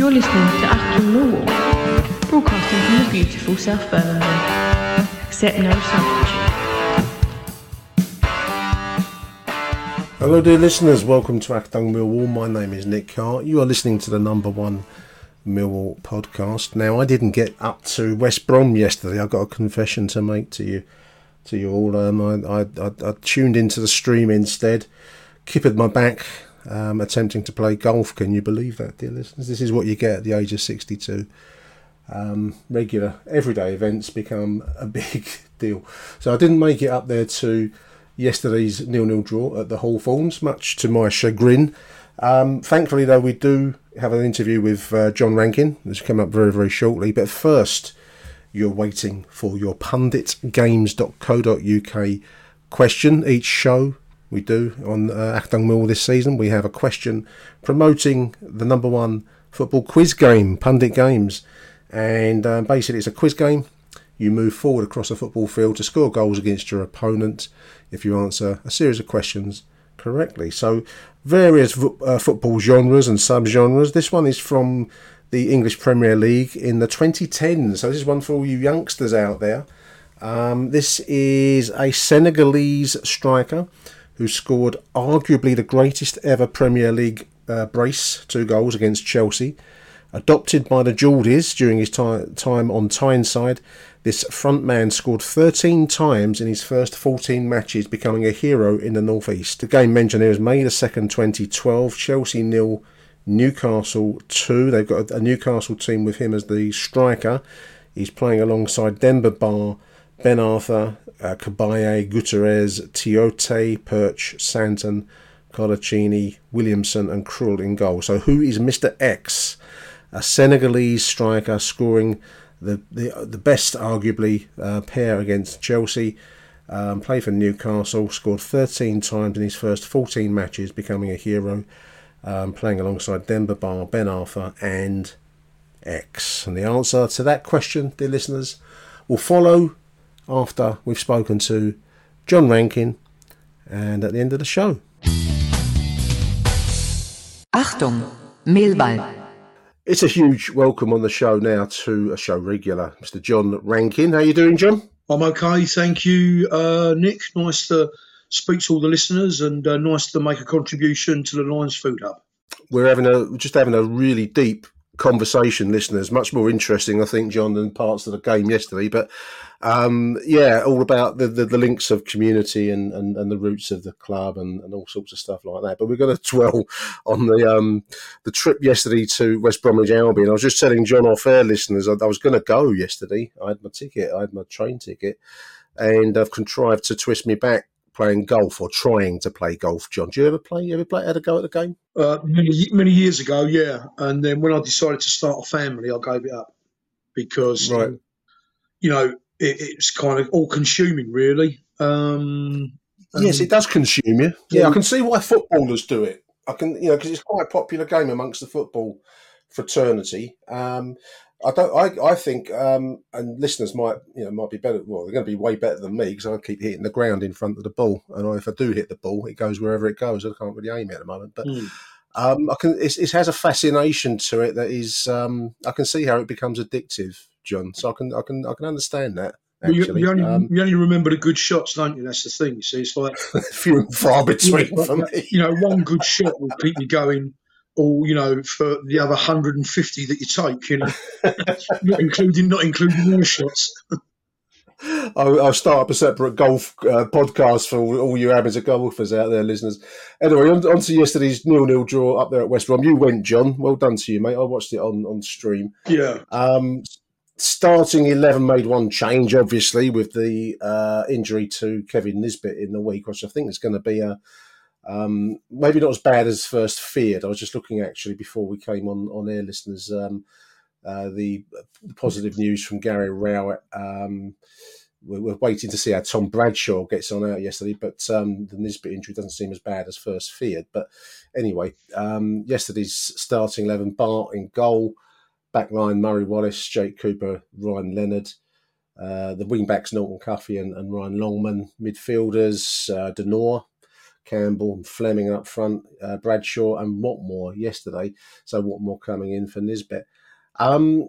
You're listening to Achtung Millwall, broadcasting from the beautiful South Birmingham. Accept no substitute. Hello, dear listeners. Welcome to Achtung Millwall. My name is Nick Hart. You are listening to the number one Millwall podcast. Now, I didn't get up to West Brom yesterday. I've got a confession to make to you, to you all. Um, I, I, I, I tuned into the stream instead, kippered my back, um, attempting to play golf. Can you believe that, dear listeners? This is what you get at the age of 62. Um, regular, everyday events become a big deal. So I didn't make it up there to yesterday's nil-nil draw at the Hall Hawthorns, much to my chagrin. Um, thankfully, though, we do have an interview with uh, John Rankin, which come up very, very shortly. But first, you're waiting for your punditgames.co.uk question. Each show we do on uh, Achtung Mill this season, we have a question promoting the number one football quiz game, Pundit Games. And uh, basically, it's a quiz game. You move forward across a football field to score goals against your opponent if you answer a series of questions correctly. So, various fo- uh, football genres and sub-genres. This one is from the English Premier League in the 2010s. So, this is one for all you youngsters out there. Um, this is a Senegalese striker who scored arguably the greatest ever Premier League uh, brace, two goals against Chelsea. Adopted by the Geordies during his ti- time on Tyneside, this front man scored 13 times in his first 14 matches, becoming a hero in the Northeast. The game mentioned here is May the 2nd, 2012. Chelsea nil, Newcastle 2. They've got a, Newcastle team with him as the striker. He's playing alongside Demba Ba, Ben Arfa, uh, Cabaye, Gutierrez, Tiote, Perch, Santon, Coloccini, Williamson, and Krul in goal. So, who is Mr. X? A Senegalese striker scoring the the, the best, arguably, uh, pair against Chelsea. Um, played for Newcastle, scored 13 times in his first 14 matches, becoming a hero. Um, playing alongside Demba Ba, Ben Arfa, and X. And the answer to that question, dear listeners, will follow after we've spoken to John Rankin and at the end of the show. Achtung, Millwall. It's a huge welcome on the show now to a show regular, Mr. John Rankin. How are you doing, John? I'm okay, thank you, uh, Nick. Nice to speak to all the listeners and uh, nice to make a contribution to the Lions Food Hub. We're having a just having a really deep conversation, listeners. Much more interesting, I think, John, than parts of the game yesterday. But um, yeah, all about the, the, the links of community and, and, and the roots of the club and, and all sorts of stuff like that. But we're going to dwell on the um, the trip yesterday to West Bromwich Albion. I was just telling John off air, listeners, I, I was going to go yesterday. I had my ticket, I had my train ticket, and I've contrived to twist me back playing golf or trying to play golf. John, do you ever play? You ever play? Had a go at the game? Uh, many, many years ago, yeah. And then when I decided to start a family, I gave it up because, Right. you know, it, it's kind of all consuming, really. Um, Yes, it does consume you. Yeah, Yeah. I can see why footballers do it. I can, you know, because it's quite a popular game amongst the football fraternity. Um, I don't. I, I think, um, and listeners might, you know, might be better. Well, they're going to be way better than me because I keep hitting the ground in front of the ball, and if I do hit the ball, it goes wherever it goes. I can't really aim it at the moment, but Hmm. um, I can. It's, it has a fascination to it that is. Um, I can see how it becomes addictive, John. So I can, I can, I can understand that. You, you, only, um, you only remember the good shots, don't you? That's the thing. You see, it's like few and far between Yeah, for me. you know, one good shot will keep you going, or you know, for the other 150 that you take, you know, not including not including your shots. I'll, I'll start up a separate golf uh, podcast for all, all you amateur golfers out there, listeners. Anyway, on, on to yesterday's nil-nil draw up there at West Brom. You went, John. Well done to you, mate. I watched it on, on stream. Yeah, Um, starting 11 made one change, obviously, with the uh, injury to Kevin Nisbet in the week, which I think is going to be a um, maybe not as bad as first feared. I was just looking actually before we came on, on air, listeners, um, uh, the, positive news from Gary Rowett. Um, we're, we're, waiting to see how Tom Bradshaw gets on out yesterday, but um, the Nisbet injury doesn't seem as bad as first feared. But anyway, um, yesterday's starting 11 Bart in goal. Backline Murray Wallace, Jake Cooper, Ryan Leonard. Uh, the wing backs Norton Cuffy and, and Ryan Longman. Midfielders uh, Campbell, and Flemming up front, uh, Bradshaw and Watmore yesterday. So Watmore coming in for Nisbet. Um,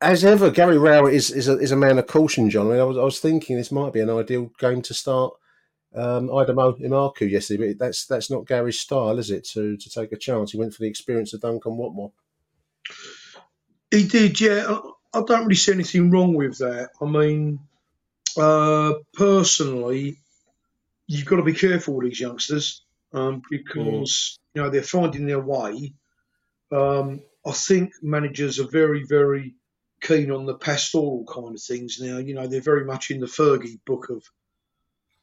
as ever, Gary Rowett is, is, a, is a man of caution, John. I, mean, I, was, I was thinking this might be an ideal game to start um, Aidomo Emakhu yesterday, but that's that's not Gary's style, is it? To to take a chance, he went for the experience of Duncan Watmore. He did, yeah. I don't really see anything wrong with that. I mean, uh, personally, you've got to be careful with these youngsters um, because mm. you know they're finding their way. Um, I think managers are very, very keen on the pastoral kind of things now. You know, they're very much in the Fergie book of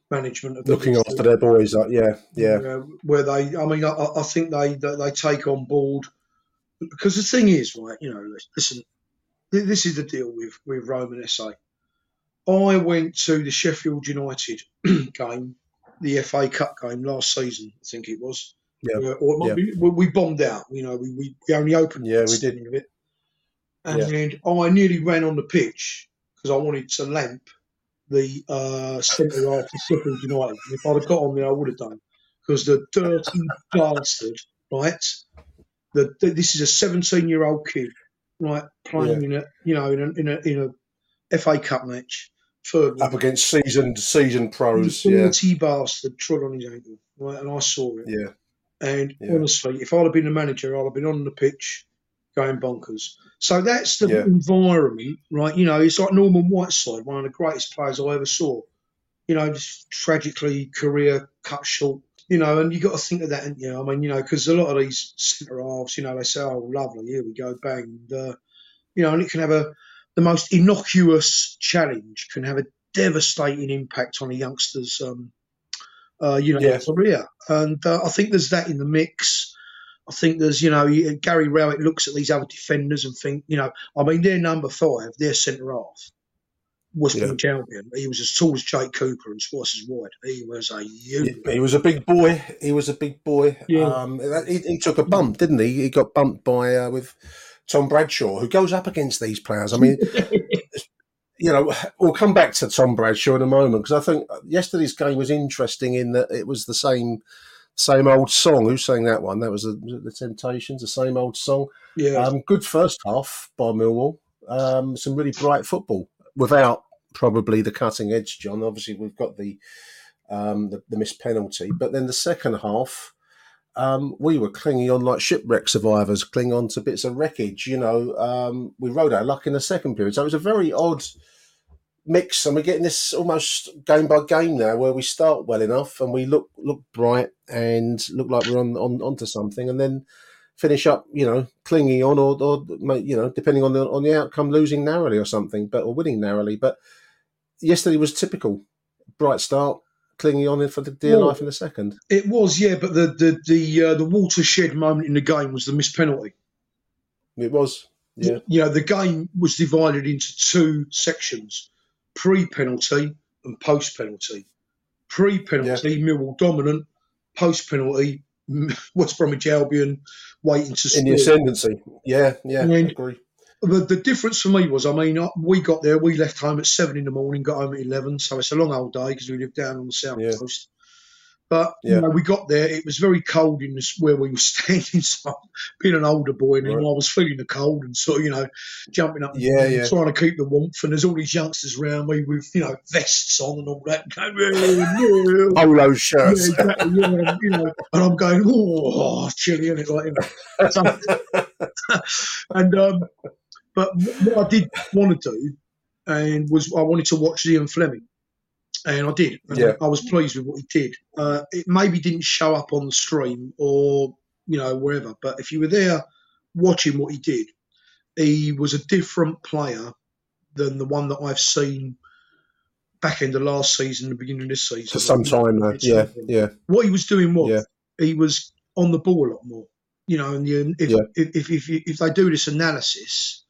management of looking after their boys. Uh, yeah, yeah. Uh, where they, I mean, I, I think they they take on board because the thing is, right? You know, listen, this is the deal with with Romain Esse. I went to the Sheffield United game, the FA Cup game last season, I think it was. Yeah. Uh, or yeah. Be, we bombed out. You know, we, we, we only opened. Yeah, we did. It. And yeah. I nearly ran on the pitch because I wanted to lamp the uh, centre half of Sheffield United. If I'd have got on there, I would have done. Because the dirty bastard, right? The, the, this is a 17 year old kid, right, playing yeah. in a you know in a, in a in a FA Cup match. Up against seasoned seasoned pros, yeah. bastard trod on his ankle, right, and I saw it. Yeah. And yeah. honestly, if I'd have been the manager, I'd have been on the pitch going bonkers. So that's the yeah. environment, right? You know, it's like Norman Whiteside, one of the greatest players I ever saw. You know, just tragically career cut short. You know, and you got to think of that, and you know, I mean, you know, because a lot of these centre halves, you know, they say, "Oh, lovely, here we go, bang," and, uh, you know, and it can have a the most innocuous challenge can have a devastating impact on a youngster's, um, uh, you know, yeah. career. And uh, I think there's that in the mix. I think there's, you know, Gary Rowett looks at these other defenders and think, you know, I mean, they're number five, they're centre half. Was yeah. champion. He was as tall as Jake Cooper and twice as wide. He was a unit. He was a big boy. He was a big boy. Yeah. Um, he, he, took a bump, didn't he? He got bumped by uh, with Tom Bradshaw, who goes up against these players. I mean, you know, we'll come back to Tom Bradshaw in a moment because I think yesterday's game was interesting in that it was the same same old song. Who sang that one? That was the, the Temptations, the same old song. Yeah. Um, good first half by Millwall. Um, some really bright football without probably the cutting edge, John. Obviously, we've got the um, the, the missed penalty, but then the second half, um, we were clinging on like shipwreck survivors, clinging on to bits of wreckage. You know, um, we rode our luck in the second period, so it was a very odd mix, and we're getting this almost game by game now, where we start well enough and we look look bright and look like we're on, on onto something, and then finish up, you know, clinging on, or, or you know, depending on the on the outcome, losing narrowly or something, but or winning narrowly. But yesterday was typical, bright start, clinging on for the dear well, life in the second. It was, yeah, but the the the uh, the watershed moment in the game was the missed penalty. It was, yeah. You know, the game was divided into two sections pre penalty and post penalty. Pre penalty, yeah. Millwall dominant. Post penalty, West Bromwich Albion waiting to in the ascendancy. Yeah, yeah, I agree. The, the difference for me was, I mean, we got there, we left home at seven in the morning, got home at eleven, so it's a long old day because we live down on the south yeah. coast. But yeah. you know, we got there. It was very cold in this where we were standing. So being an older boy, and right. I was feeling the cold and sort of you know jumping up, yeah, yeah, trying to keep the warmth. And there's all these youngsters around me with you know vests on and all that, going, polo shirts, yeah, exactly, yeah, you know. And I'm going, oh, chilly, and it like you know. So, and um, but what I did want to do, and was I wanted to watch Zian Flemming, and I did. And yeah. I was pleased with what he did. Uh, it maybe didn't show up on the stream or you know wherever, but if you were there watching what he did, he was a different player than the one that I've seen back end of last season, the beginning of this season. For some time though, yeah, yeah. What he was doing was Yeah. he was on the ball a lot more. You know, and you, if, Yeah. if, if, if, if they do this analysis,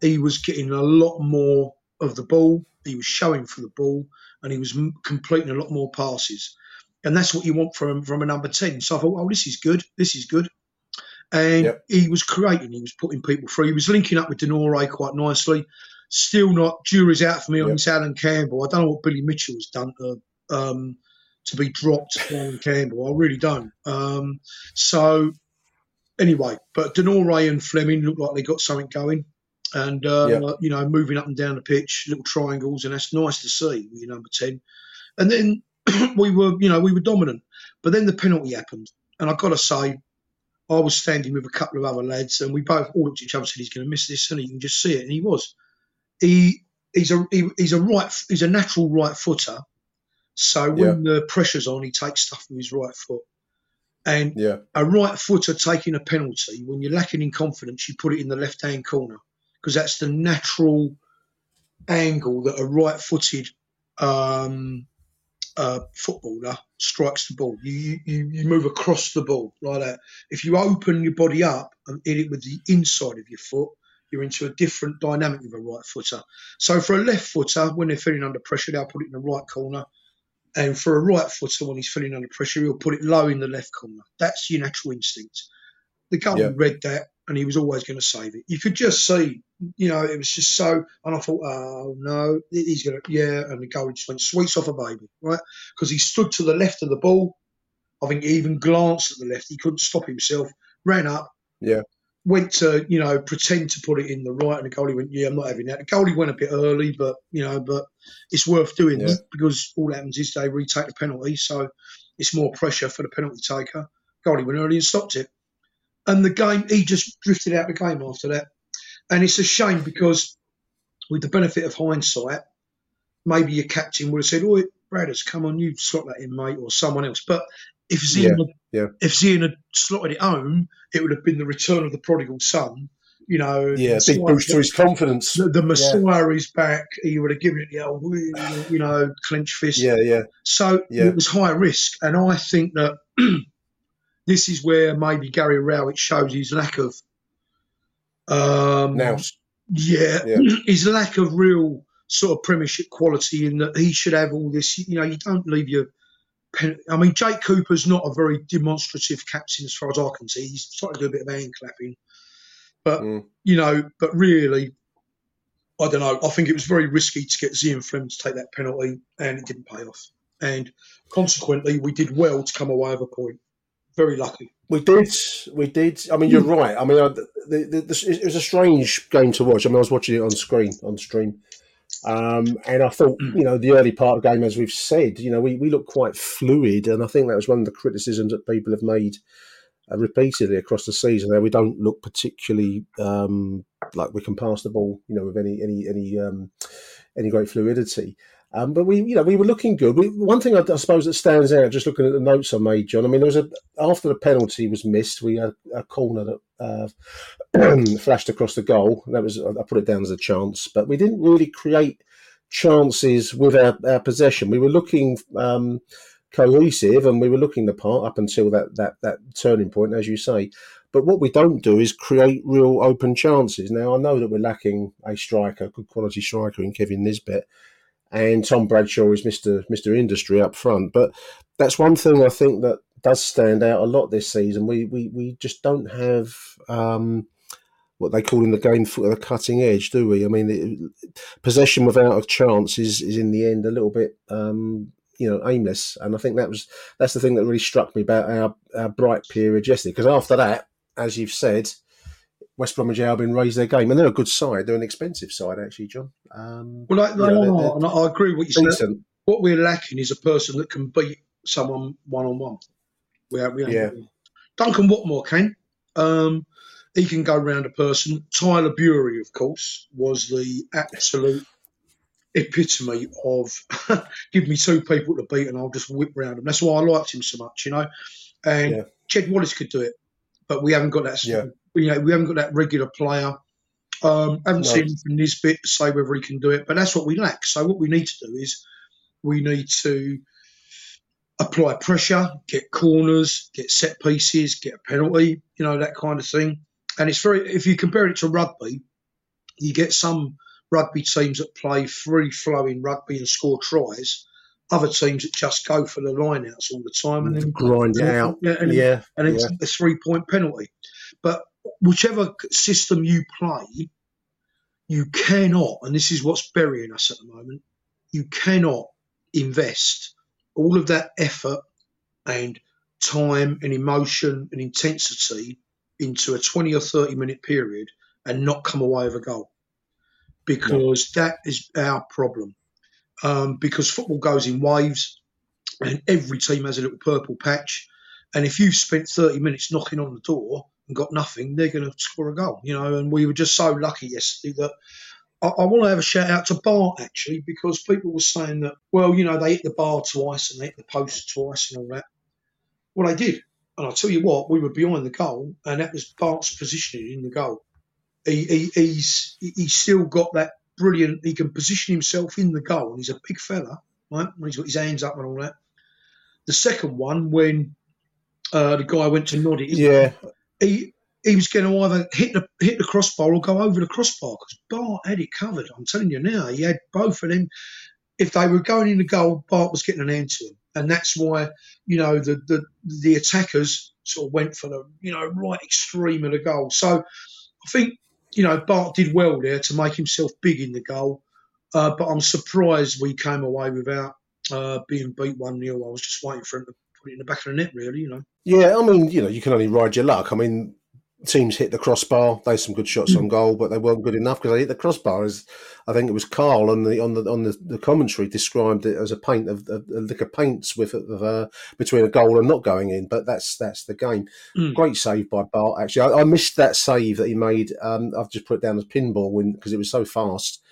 he was getting a lot more of the ball. He was showing for the ball, and he was m- completing a lot more passes. And that's what you want from from a number ten. So I thought, oh, this is good. This is good. And Yep. he was creating. He was putting people through. He was linking up with De Norre quite nicely. Still not jury's out for me on Yep. this Allan Campbell. I don't know what Billy Mitchell's done to um, to be dropped Allan Campbell. I really don't. Um, so anyway, but De Norre and Flemming look like they got something going, and uh, Yeah. you know, moving up and down the pitch, little triangles, and that's nice to see. with your number ten, and then we were, you know, we were dominant. But then the penalty happened, and I've got to say, I was standing with a couple of other lads, and we both all looked at each other and said, "He's going to miss this," and you can just see it, and he was. He he's a he, he's a right he's a natural right footer, so when the pressure's on, he takes stuff with his right foot, and Yeah, a right footer taking a penalty when you're lacking in confidence, you put it in the left hand corner because that's the natural angle that a right footed um, uh, footballer strikes the ball. You, you you move across the ball like that. If you open your body up and hit it with the inside of your foot, you're into a different dynamic with a right footer. So for a left footer, when they're feeling under pressure, they'll put it in the right corner. And for a right footer, when he's feeling under pressure, he'll put it low in the left corner. That's your natural instinct. The goal Yeah. read that, and he was always going to save it. You could just see, you know, it was just so. And I thought, oh no, he's going to, yeah. And the goal just went sweets off a baby, right? Because he stood to the left of the ball. I think he even glanced at the left. He couldn't stop himself. Ran up, yeah, went to you know pretend to put it in the right, and the goalie went, "Yeah, I'm not having that." The goalie went a bit early, but you know, but it's worth doing Yeah. because all that happens is they retake the penalty, so it's more pressure for the penalty taker. Goalie went early and stopped it, and the game he just drifted out the game after that, and it's a shame because with the benefit of hindsight, maybe your captain would have said, "Oh, Bradders, come on, you slot that in, mate," or someone else, but. If Zian, had, yeah. if Zian had slotted it home, it would have been the return of the prodigal son. You know, yeah. Big boost to his confidence. The, the Messiah is back. He would have given it the old, you know, clench fist. Yeah, yeah, So Yeah. it was high risk, and I think that this is where maybe Gary Rowett shows his lack of, um, now, yeah, Yeah. his lack of real sort of Premiership quality in that he should have all this. You know, you don't leave your. Pen- I mean, Jake Cooper's not a very demonstrative captain as far as I can see. He's starting to do a bit of hand clapping, but Mm. you know, but really, I don't know. I think it was very risky to get Zian Flem to take that penalty, and it didn't pay off. And consequently, we did well to come away with a point. Very lucky. We did, we did. I mean, you're right. I mean, I, the, the, the, it was a strange game to watch. I mean, I was watching it on screen, on stream, um, and I thought, you know, the early part of the game, as we've said, you know, we, we looked quite fluid, and I think that was one of the criticisms that people have made uh, repeatedly across the season. That we don't look particularly um, like we can pass the ball, you know, with any any any um, any great fluidity. Um, but we, you know, we were looking good. We, one thing I, I suppose that stands out, just looking at the notes I made, John. I mean, there was a after the penalty was missed, we had a corner that uh, flashed across the goal. That was I put it down as a chance, but we didn't really create chances with our, our possession. We were looking um, cohesive and we were looking the part up until that that that turning point, as you say. But what we don't do is create real open chances. Now I know that we're lacking a striker, good quality striker in Kevin Nisbet and Tom Bradshaw is Mr. Mr. Industry up front. But that's one thing I think that does stand out a lot this season. We we, we just don't have um, what they call in the game foot of the cutting edge, do we? I mean, it, possession without a chance is, is in the end a little bit. Um, you know, aimless, and I think that was that's the thing that really struck me about our, our bright period yesterday. Because after that, as you've said, West Bromwich Albion raised their game, and they're a good side. They're an expensive side, actually, John. Um, Well, like, they Yeah, they're- are, they're and I agree with what you said. decent. What we're lacking is a person that can beat someone one on one. We have, we have Yeah. Duncan Watmore can. Um, he can go round a person. Tyler Burey, of course, was the absolute epitome of give me two people to beat and I'll just whip round them. That's why I liked him so much, you know. And Yeah. Jed Wallace could do it, but we haven't got that. Yeah. You know, we haven't got that regular player. Um, haven't no. seen from this bit to say whether he can do it, but that's what we lack. So what we need to do is we need to apply pressure, get corners, get set pieces, get a penalty, you know that kind of thing. And it's very if you compare it to rugby, you get some rugby teams that play free flowing rugby and score tries. Other teams that just go for the lineouts all the time and then grind it out. Yeah, and, yeah, and it's yeah. a three point penalty. But whichever system you play, you cannot, and this is what's burying us at the moment, you cannot invest all of that effort and time and emotion and intensity into a 20 or 30 minute period and not come away with a goal because no. that is our problem. Um, because football goes in waves and every team has a little purple patch. And if you've spent 30 minutes knocking on the door and got nothing, they're going to score a goal, you know. And we were just so lucky yesterday that I, I, want to have a shout out to Bart actually because people were saying that, well, you know, they hit the bar twice and they hit the post twice and all that. Well, they did. And I'll tell you what, we were behind the goal, and that was Bart's positioning in the goal. He, he, he's he's still got that brilliant. He can position himself in the goal, and he's a big fella, right? When he's got his hands up and all that. The second one, when uh, the guy went to nod it, yeah, he he was going to either hit the hit the crossbar or go over the crossbar because Bart had it covered. I'm telling you now, he had both of them. If they were going in the goal, Bart was getting an end to him, and that's why you know the the the attackers sort of went for the you know right extreme of the goal. So I think you know Bart did well there to make himself big in the goal, uh, but I'm surprised we came away without uh, being beat one 0 I was just waiting for him to put it in the back of the net, really. You know. Yeah, I mean, you know, you can only ride your luck. I mean, teams hit the crossbar. They had some good shots on goal, but they weren't good enough because they hit the crossbar. As I think it was Carl on the on the on the, the commentary described it as a paint of a, a lick of paints with of, uh, between a goal and not going in. But that's that's the game. Mm. Great save by Bart. Actually, I, I, missed that save that he made. Um, I've just put it down as pinball because it was so fast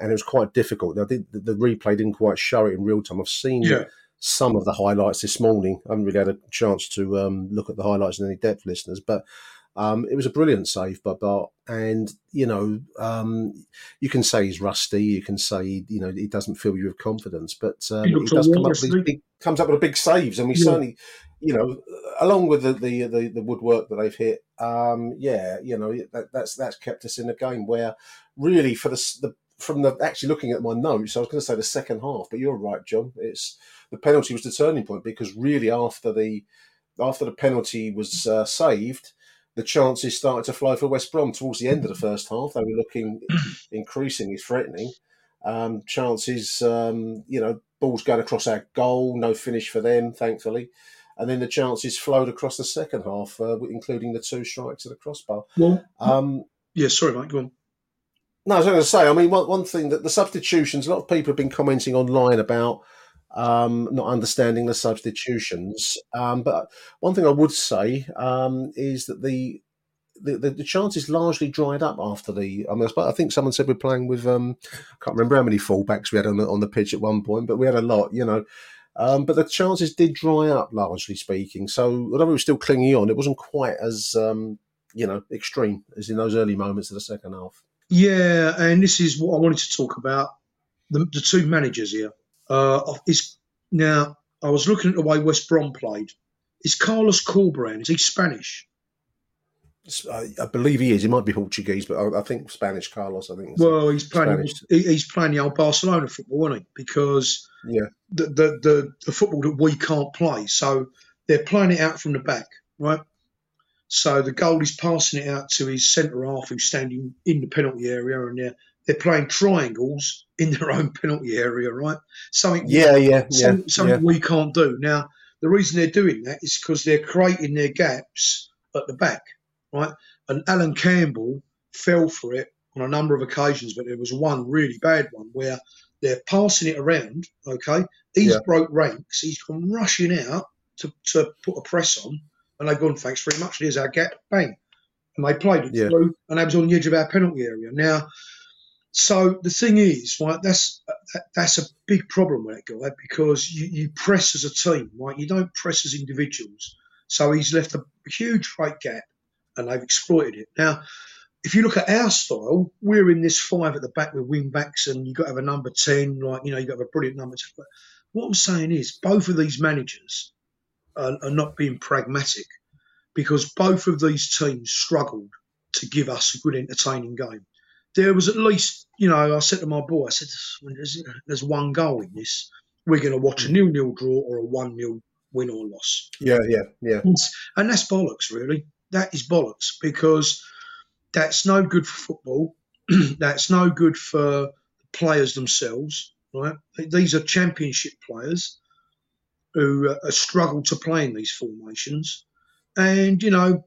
and it was quite difficult. I did the, the replay didn't quite show it in real time. I've seen. Yeah. Some of the highlights this morning. I haven't really had a chance to um, look at the highlights in any depth, listeners. But um, it was a brilliant save by Bart, and you know, um, you can say he's rusty, you can say you know he doesn't fill you with confidence, but um, he, he does come up with big, comes up with a big saves, and we yeah. certainly, you know, along with the the, the, the woodwork that they've hit, um, yeah, you know, that, that's that's kept us in a game where really for the, the from the actually looking at my notes, I was going to say the second half, but you're right, John. It's the penalty was the turning point because really after the after the penalty was uh, saved the chances started to flow for West Brom towards the end of the first half. They were looking increasingly threatening. Um, chances, um, you know, balls going across our goal, no finish for them, thankfully. And then the chances flowed across the second half, uh, including the two strikes at the crossbar. Well, um, yeah, sorry, Mike, go on. No, I was going to say, I mean, one, one thing that the substitutions, a lot of people have been commenting online about um, not understanding the substitutions. Um, but one thing I would say um, is that the, the, the the chances largely dried up after the. I mean, I think someone said we're playing with. Um, I can't remember how many fullbacks we had on the, on the pitch at one point, but we had a lot. You know. Um, but the chances did dry up, largely speaking. So, although we were still clinging on, it wasn't quite as um, you know extreme as in those early moments of the second half. Yeah, and this is what I wanted to talk about: the, the two managers here. Uh, is now I was looking at the way West Brom played. Is Carlos Corberán? Is he Spanish? I believe he is. He might be Portuguese, but I, think Spanish. Carlos, I think. Well, he's playing. He's playing the old Barcelona football, isn't he? Because yeah, the, the the the football that we can't play, so they're playing it out from the back, right? So the goal is passing it out to his centre half, who's standing in the penalty area, and they're they're playing triangles in their own penalty area, right? Something yeah, yeah, something, yeah, something yeah. we can't do. Now, the reason they're doing that is because they're creating their gaps at the back, right? And Allan Campbell fell for it on a number of occasions, but there was one really bad one where they're passing it around. Okay, he's yeah. broke ranks. He's gone rushing out to, to put a press on, and they've gone, thanks very much. Here's our gap, bang, and they played it yeah. through, and they was on the edge of our penalty area. Now so the thing is, right? That's that, that's a big problem with that guy because you, you press as a team, right? You don't press as individuals. So he's left a huge rate gap, and they've exploited it. Now, if you look at our style, we're in this five at the back with wing backs, and you've got to have a number 10, like, you know, you've got to have a brilliant number 10. But what I'm saying is, both of these managers are, are not being pragmatic because both of these teams struggled to give us a good, entertaining game. There was at least, you know, I said to my boy, I said, there's, there's one goal in this. We're going to watch a nil nil draw or a 1 0 win or loss. Yeah, yeah, yeah. And that's bollocks, really. That is bollocks because that's no good for football. that's no good for the players themselves, right? These are championship players who uh, struggle to play in these formations. And, you know,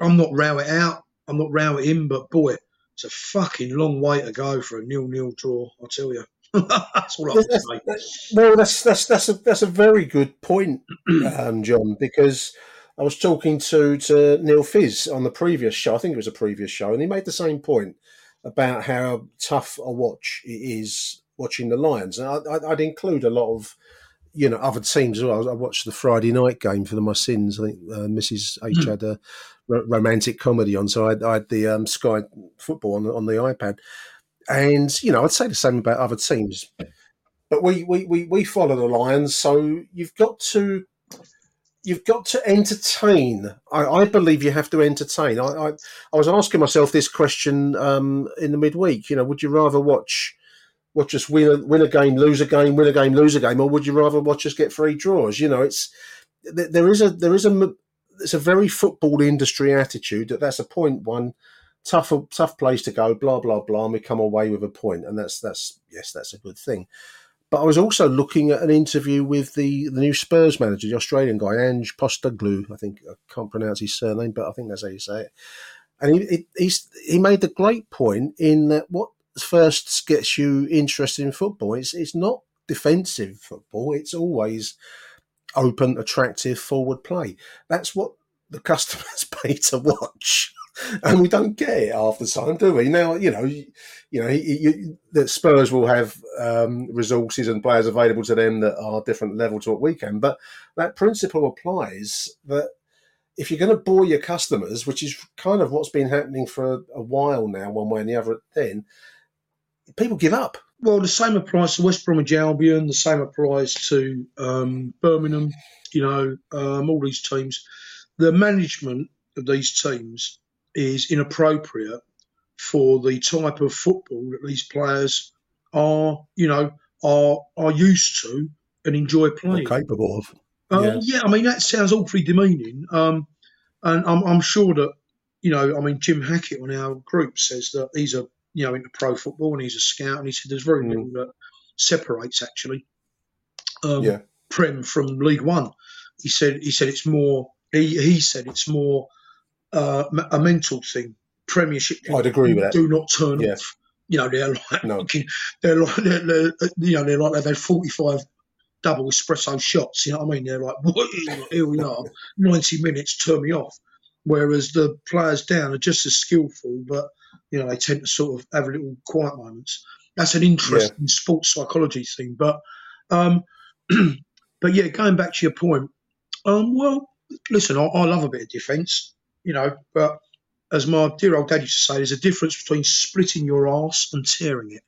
I'm not row it out. I'm not row it in, but boy, it's a fucking long way to go for a nil-nil draw. I tell you. that's all I that's, say. well, that's that's that's a that's a very good point, um, John, because I was talking to to Neil Fizz on the previous show. I think it was a previous show, and he made the same point about how tough a watch it is watching the Lions. And I, would include a lot of you know other teams as well. I watched the Friday night game for the, my sins. I think uh, Mrs H mm. had a romantic comedy on, so I, I had the um, Sky football on, on the iPad. And, you know, I'd say the same about other teams. But we, we, we, we follow the Lions, so you've got to you've got to entertain. I, I, believe you have to entertain. I, I, I was asking myself this question um, in the midweek. You know, would you rather watch watch us win a, win a game, lose a game, win a game, lose a game, or would you rather watch us get three draws? You know, it's there is a there is a it's a very football industry attitude that that's a point one tough tough place to go, blah blah blah, and we come away with a point, and that's that's yes, that's a good thing. But I was also looking at an interview with the, the new Spurs manager, the Australian guy, Ange Postecoglou. I think I can't pronounce his surname, but I think that's how you say it. And he he's, he made the great point in that what first gets you interested in football it's it's not defensive football. It's always open, attractive, forward play. That's what the customers pay to watch and we don't get it half the time, do we? Now, you know, you, know, you, the Spurs will have um, resources and players available to them that are different level to what we can, but that principle applies that if you're going to bore your customers, which is kind of what's been happening for a, a while now, one way and the other, then people give up. Well, the same applies to West Bromwich Albion. The same applies to um, Birmingham. You know, um, all these teams. The management of these teams is inappropriate for the type of football that these players are, you know, are are used to and enjoy playing. Or capable of. Um, yeah. yeah. I mean that sounds awfully demeaning, um, and I'm, I'm, sure that you know, I mean Jim Hackett on our group says that he's a you know into pro football and he's a scout, and he said there's very mm. little that separates actually um, yeah. Prem from League One. He said he said it's more. He, he said it's more uh, a mental thing. Premiership. I'd agree with that. Do not turn yeah. off. You know, they're like, no. they're like, they're, they're, you know, they're like they've had 45 double espresso shots. You know what I mean? They're like, here we are, 90 minutes, turn me off. Whereas the players down are just as skillful, but you know they tend to sort of have little quiet moments. That's an interesting yeah. sports psychology thing. But, um, but yeah, going back to your point, um, well, listen, I, I love a bit of defence you know, but as my dear old dad used to say, there's a difference between splitting your ass and tearing it.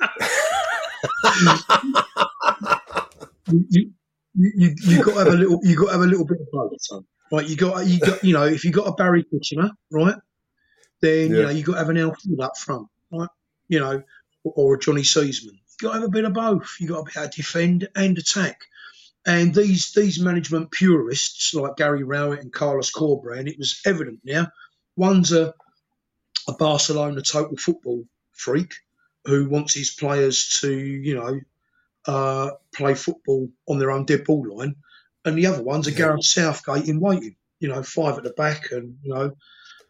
you, you, you, got to have a little. You got to have a little bit of both. Right? You got. You got. You know, if you got a Barry Kitchener, right, then yeah. you know you got to have an Elfield up front, right? You know, or, or a Johnny Seasman. You've got to have a bit of both. You've got to be able to defend and attack. And these these management purists like Gary Rowett and Carlos Corberán, it was evident now. One's a, a Barcelona total football freak who wants his players to, you know, uh, play football on their own dead ball line, and the other one's a Gareth Southgate in waiting. You know, five at the back, and you know,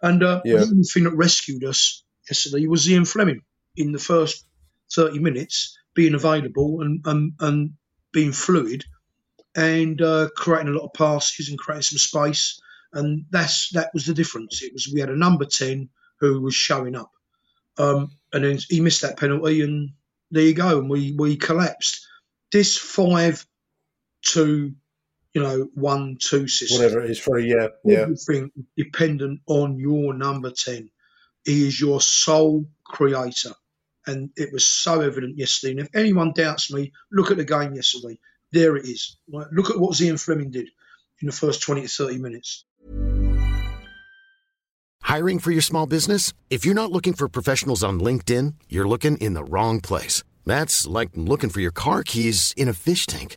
and uh, yeah. the only thing that rescued us yesterday was Ian Flemming in the first thirty minutes, being available and and, and being fluid and uh, creating a lot of passes and creating some space. And that's that was the difference. It was we had a number ten who was showing up, um, and then he missed that penalty, and there you go, and we we collapsed. This five two, you know, one two system, whatever it is for a yeah, yeah, everything dependent on your number ten. he is your sole creator. And it was so evident yesterday. And if anyone doubts me, look at the game yesterday. There it is. Right? Look at what Zian Flemming did in the first 20 to 30 minutes. Hiring for your small business? If you're not looking for professionals on LinkedIn, you're looking in the wrong place. That's like looking for your car keys in a fish tank.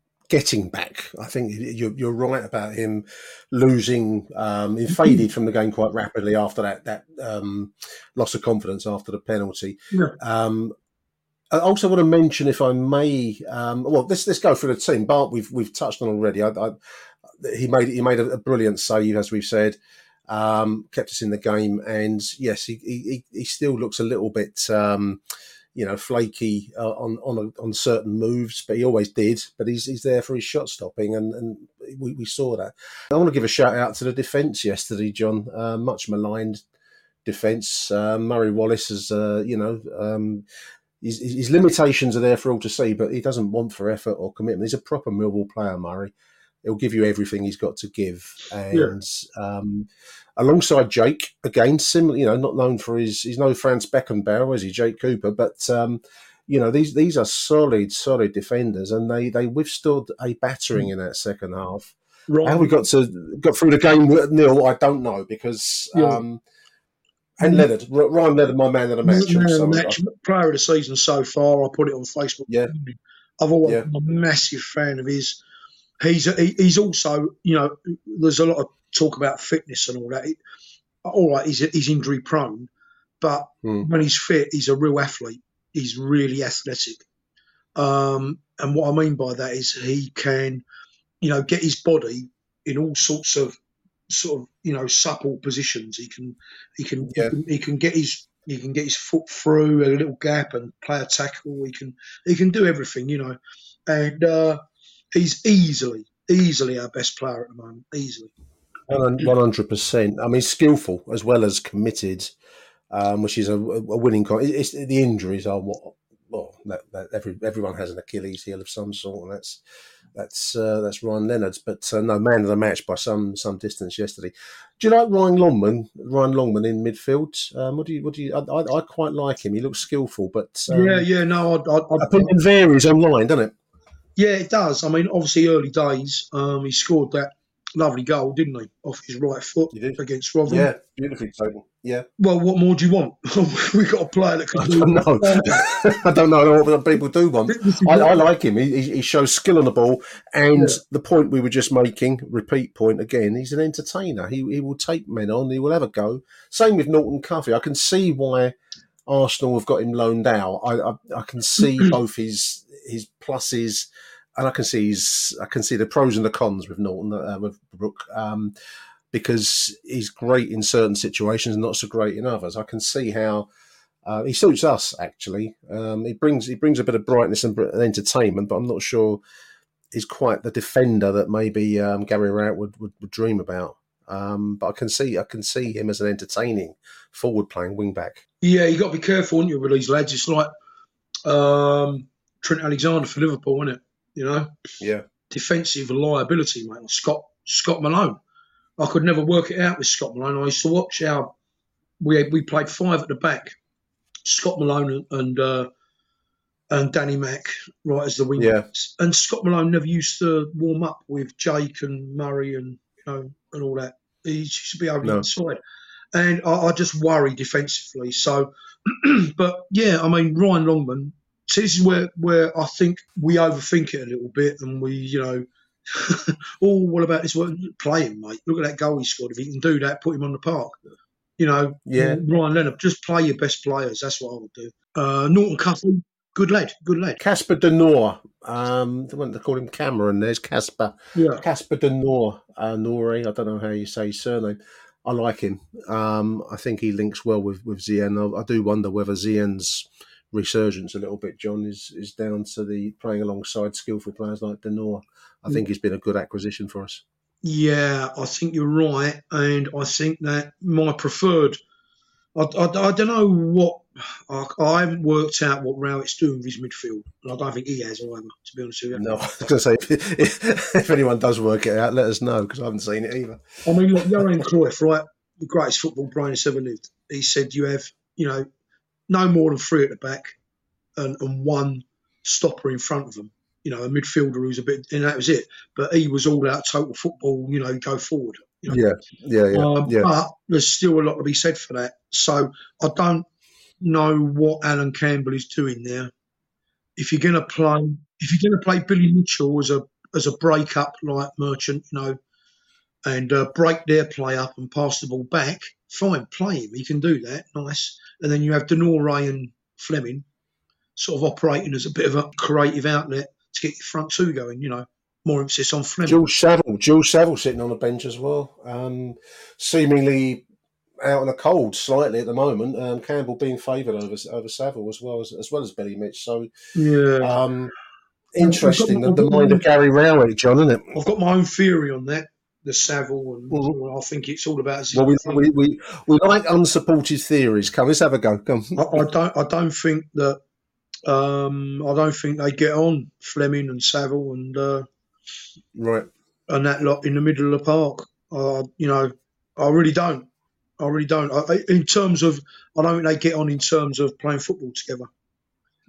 getting back. I think you're, you're right about him losing. Um, he faded from the game quite rapidly after that that um, loss of confidence after the penalty. Yeah. Um, I also want to mention, if I may, um, well, let's let's go through the team. Bart, we've we've touched on already. I, I, he made he made a, brilliant save, as we've said. Um, kept us in the game, and yes, he he, he still looks a little bit. You know, flaky uh, on on a, on certain moves, but he always did. But he's he's there for his shot stopping, and and we, we saw that. I want to give a shout out to the defence yesterday, John. Uh, much maligned defence. Uh, Murray Wallace has, uh, you know. Um, his, his, limitations are there for all to see, but he doesn't want for effort or commitment. He's a proper Millwall player, Murray. He'll give you everything he's got to give, and yeah. um, alongside Jake again, similar. You know, not known for his he's no Franz Beckenbauer, is he? Jake Cooper, but um, you know these these are solid, solid defenders, and they they withstood a battering in that second half. Right. How we got to got through the game nil, I don't know because. Yeah. Um, and Leonard, Ryan Leonard, my man of the match. Man the match, player of the season so far. I put it on Facebook. Yeah, I've always yeah. been a massive fan of his. He's he's also, you know, there's a lot of talk about fitness and all that. all right, he's, he's injury prone, but mm. when he's fit, he's a real athlete. He's really athletic. Um, and what I mean by that is he can, you know, get his body in all sorts of sort of you know supple positions. He can he can yeah. he, can, he can get his he can get his foot through a little gap and play a tackle. He can he can do everything, you know, and uh, he's easily easily our best player at the moment, easily. One hundred percent. I mean, skillful as well as committed, um, which is a, a winning. Con- it's, the injuries are what. Well, that, that every, everyone has an Achilles heel of some sort, and that's that's uh, that's Ryan Leonard's. But uh, no man of the match by some some distance yesterday. Do you like Ryan Longman? Ryan Longman in midfield. Um, what do you? What do you? I, I, I, quite like him. He looks skillful, but um, yeah, yeah. No, I, I, opinion varies online, doesn't it? Yeah, it does. I mean, obviously, early days, um, he scored that lovely goal, didn't he, off his right foot against Rotherham? Yeah, beautifully taken. Yeah. Well, what more do you want? We've got a player that can I don't know. I don't know what people do want. I, I like him. He, he, shows skill on the ball, and yeah. the point we were just making, repeat point again. He's an entertainer. He he will take men on. He will have a go. Same with Norton Cuffy. I can see why Arsenal have got him loaned out. I I, I can see both his his pluses and I can see I can see the pros and the cons with Norton uh, with Brooke um, because he's great in certain situations and not so great in others. I can see how uh, he suits us actually. Um, he brings he brings a bit of brightness and entertainment, but I'm not sure he's quite the defender that maybe um, Gary Rowett would, would, would dream about. Um, but I can see I can see him as an entertaining forward playing wing back. Yeah, you got to be careful, aren't you, with these lads? It's like um, Trent Alexander for Liverpool, isn't it? You know. Yeah. Defensive liability, mate. Scott Scott Malone. I could never work it out with Scott Malone. I used to watch how we we played five at the back. Scott Malone and uh, and Danny Mack right as the wing yeah. And Scott Malone never used to warm up with Jake and Murray and you know and all that. He used to be over no. inside. And I, I just worry defensively. So, but yeah, I mean Ryan Longman so this is where where I think we overthink it a little bit, and we, you know, oh, what about this? Play him, mate. Look at that goal he scored. If he can do that, put him on the park. You know, yeah. Ryan Leonard, just play your best players. That's what I would do. Uh, Norton Cuffy, good lad, good lad. Casper De Norre, um, they call him Cameron. There's Casper. Yeah. Casper De Norre, uh, Nori. I don't know how you say his surname. I like him. Um, I think he links well with with Zian. I, I, do wonder whether Zian's resurgence a little bit, John, is is down to the playing alongside skillful players like De Norre. I think mm. he's been a good acquisition for us. Yeah, I think you're right, and I think that my preferred. I, I, I don't know what I, I, haven't worked out what Rowett's doing with his midfield, and I don't think he has either. To be honest with you, no. I was going to say if, if, if, anyone does work it out, let us know because I haven't seen it either. I mean, look, Johan Cruyff, right, the greatest football brain that's ever lived. He said you have, you know, no more than three at the back, and, and one stopper in front of them you know, a midfielder who's a bit, and that was it. But he was all out total football, you know, go forward. You know? Yeah, yeah, yeah, um, yeah. But there's still a lot to be said for that. So I don't know what Allan Campbell is doing there. If you're going to play, if you're going to play Billy Mitchell as a as a break up like Merchant, you know, and uh, break their play up and pass the ball back, fine, play him. He can do that, nice. And then you have De Norre and Flemming sort of operating as a bit of a creative outlet to get your front two going. You know, more emphasis on Flemming. George Saville, George Saville sitting on the bench as well, um, seemingly out in the cold slightly at the moment. Um, Campbell being favoured over over Saville as well as as well as Billy Mitch. So yeah. Um, interesting, the, the mind of Gary Rowett, John, isn't it? I've got my own theory on that the Saville, and mm-hmm. I think it's all about. Well, we, we, we, we, like unsupported theories. Come, let's have a go. Come. I, I, don't. I don't think that um, I don't think they get on Flemming and Saville and uh, right and that lot in the middle of the park. Uh, you know, I really don't. I really don't. I, in terms of, I don't think they get on in terms of playing football together.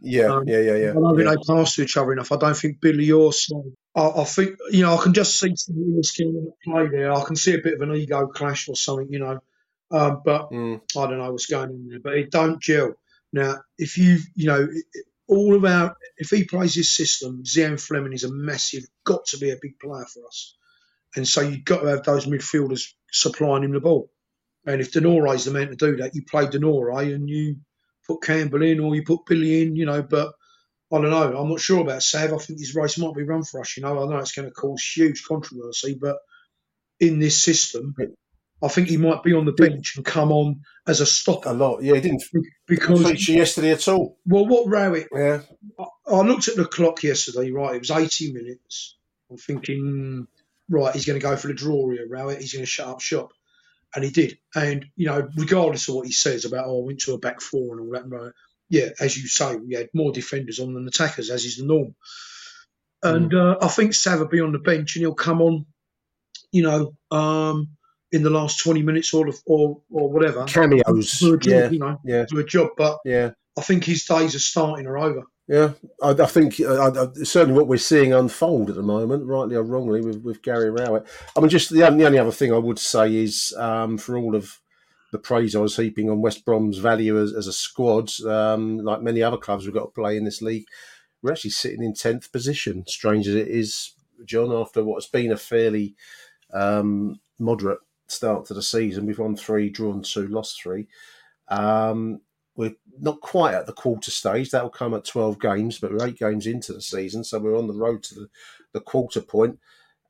Yeah, um, yeah, yeah, yeah. I don't think yeah. they pass to each other enough. I don't think Billy or Sloan. I, I, think you know I can just see some skill in the play there. I can see a bit of an ego clash or something, you know. Uh, but mm. I don't know what's going on there. But it don't gel. Now, if you, you know, all of our, if he plays his system, Zian Flemming is a massive, got to be a big player for us. And so you've got to have those midfielders supplying him the ball. And if De is the man to do that, you play De and you put Campbell in or you put Billy in, you know. But I don't know. I'm not sure about Sav. I think his race might be run for us, you know. I know it's going to cause huge controversy, but in this system, I think he might be on the bench and come on as a stopper. A lot, yeah. He didn't because feature yesterday at all. Well, what Rowett? Yeah. I, I, looked at the clock yesterday. Right, it was eighty minutes. I'm thinking, right, he's going to go for the draw here, Rowett. He's going to shut up shop, and he did. And you know, regardless of what he says about, oh, I went to a back four and all that, right? Yeah, as you say, we had more defenders on than attackers, as is the norm. And mm. uh, I think Sav will be on the bench and he'll come on, you know. Um, in the last 20 minutes or or, or whatever. Cameos. Do a job, yeah. you know, yeah. do a job. But yeah. I think his days are starting are over. Yeah, I, I think uh, I, certainly what we're seeing unfold at the moment, rightly or wrongly, with, with Gary Rowett. I mean, just the, the only other thing I would say is um, for all of the praise I was heaping on West Brom's value as, as a squad, um, like many other clubs we've got to play in this league, we're actually sitting in 10th position, strange as it is, John, after what's been a fairly um, moderate start to the season. We've won three, drawn two, lost three. Um, we're not quite at the quarter stage. That'll come at 12 games, but we're eight games into the season. So we're on the road to the, the quarter point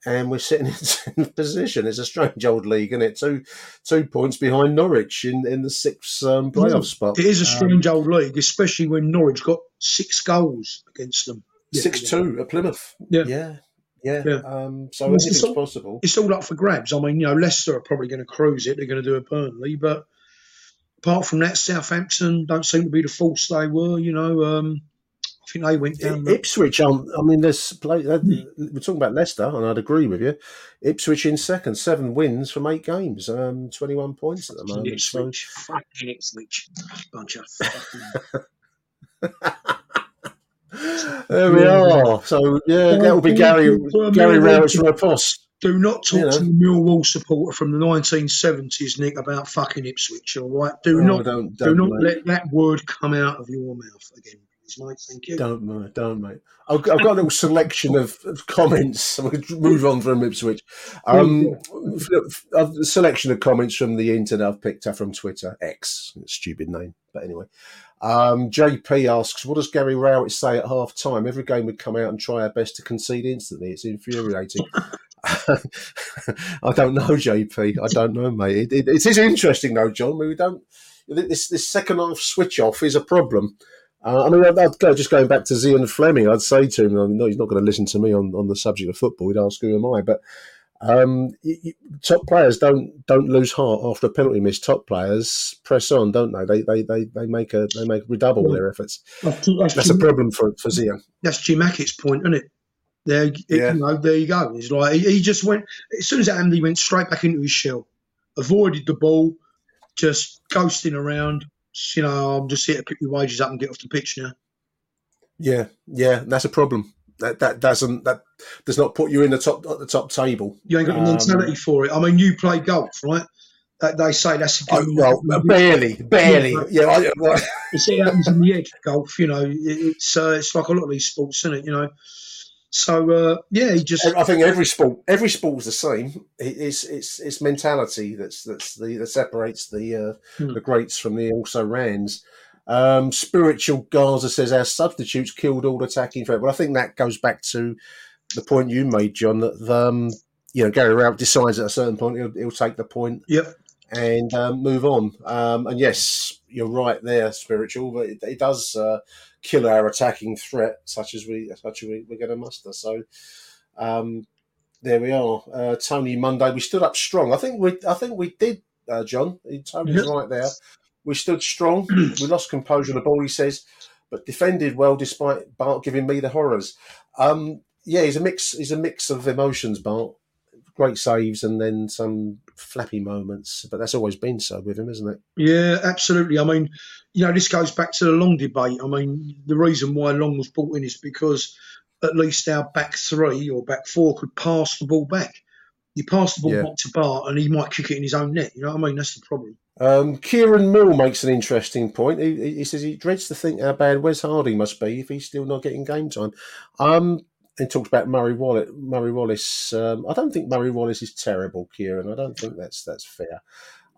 and we're sitting in position. It's a strange old league, isn't it? Two two points behind Norwich in, in the sixth um, playoff spot. It is a strange um, old league, especially when Norwich got six goals against them. Six two at Plymouth. Yeah. Yeah. Yeah. yeah. Um, so it's, it's all, possible. It's all up for grabs. I mean, you know, Leicester are probably going to cruise it. They're going to do a Burnley, but apart from that, Southampton don't seem to be the force they were. You know, um, I think they went down. Ipswich, um, I mean, there's play, uh, we're talking about Leicester, and I'd agree with you. Ipswich in second, seven wins from eight games, um, 21 points at the moment. Ipswich, so. fucking Ipswich, bunch of fucking. There we are. So yeah, that will be Gary Gary Rowett's riposte. Do not talk you know. to the Millwall supporter from the 1970s, Nick, about fucking Ipswich. All right, do not don't, don't, do not mate. let that word come out of your mouth again. Mate. Thank you. Don't, mate. Don't, mate. I've, I've got a little selection of, of comments. We'll move on from Ipswich. Um, a selection of comments from the internet I've picked up from Twitter. X, stupid name, but anyway. Um, JP asks, what does Gary Rowett say at half time? Every game would come out and try our best to concede instantly. It's infuriating. I don't know, JP. I don't know, mate. It, it, it is interesting, though, John. We don't. This this second half switch off is a problem. Uh, I mean, I'd, I'd go, just going back to Zian Flemming, I'd say to him, no, he's not going to listen to me on, on the subject of football. He'd ask who am I, but um, you, you, top players don't don't lose heart after a penalty miss. Top players press on, don't they? They they they, they make a they make redouble their efforts. That's, that's, that's a problem for for Zian. That's Jim Hackett's point, isn't it? There, yeah. you know, there you go. He's like he, he, just went as soon as that happened, he went straight back into his shell, avoided the ball, just ghosting around. You know, I'm just here to pick your wages up and get off the pitch now. Yeah, yeah, that's a problem. That that doesn't that does not put you in the top at the top table. You ain't got the mentality um, for it. I mean, you play golf, right? they say that's a good well, barely, barely. Yeah, I, well. you see it happens in the edge golf. You know, it, it's uh, it's like a lot of these sports, isn't it? You know, so uh, yeah, he just. I think every sport, every sport's the same. It's it's it's mentality that's that's the that separates the uh, hmm. the greats from the also rans. Um, spiritual Gaza says our substitutes killed all attacking threat. Well, I think that goes back to the point you made, John. That um, you know Gary Rowett decides at a certain point he'll, he'll take the point. Yep. And um, move on. Um, and yes, you're right there, spiritual, but it, it does uh, kill our attacking threat, such as we such as we, we're going to muster. So. Um, there we are, uh, Tony Monday. We stood up strong. I think we, I think we did, uh, John. Tony's right there. We stood strong. we lost composure on the ball, he says, but defended well despite Bart giving me the horrors. Um, yeah, he's a mix. He's a mix of emotions, Bart. Great saves and then some flappy moments, but that's always been so with him, isn't it? Yeah, absolutely. I mean, you know, this goes back to the Long debate. I mean, the reason why Long was brought in is because at least our back three or back four could pass the ball back. You pass the ball yeah. back to Bart, and he might kick it in his own net. You know what I mean? That's the problem. Um, Kieran Mill makes an interesting point. He, he, says he dreads to think how bad Wes Harding must be if he's still not getting game time. Um, and talks about Murray Wallace. Murray Wallace. Um, I don't think Murray Wallace is terrible, Kieran. I don't think that's that's fair.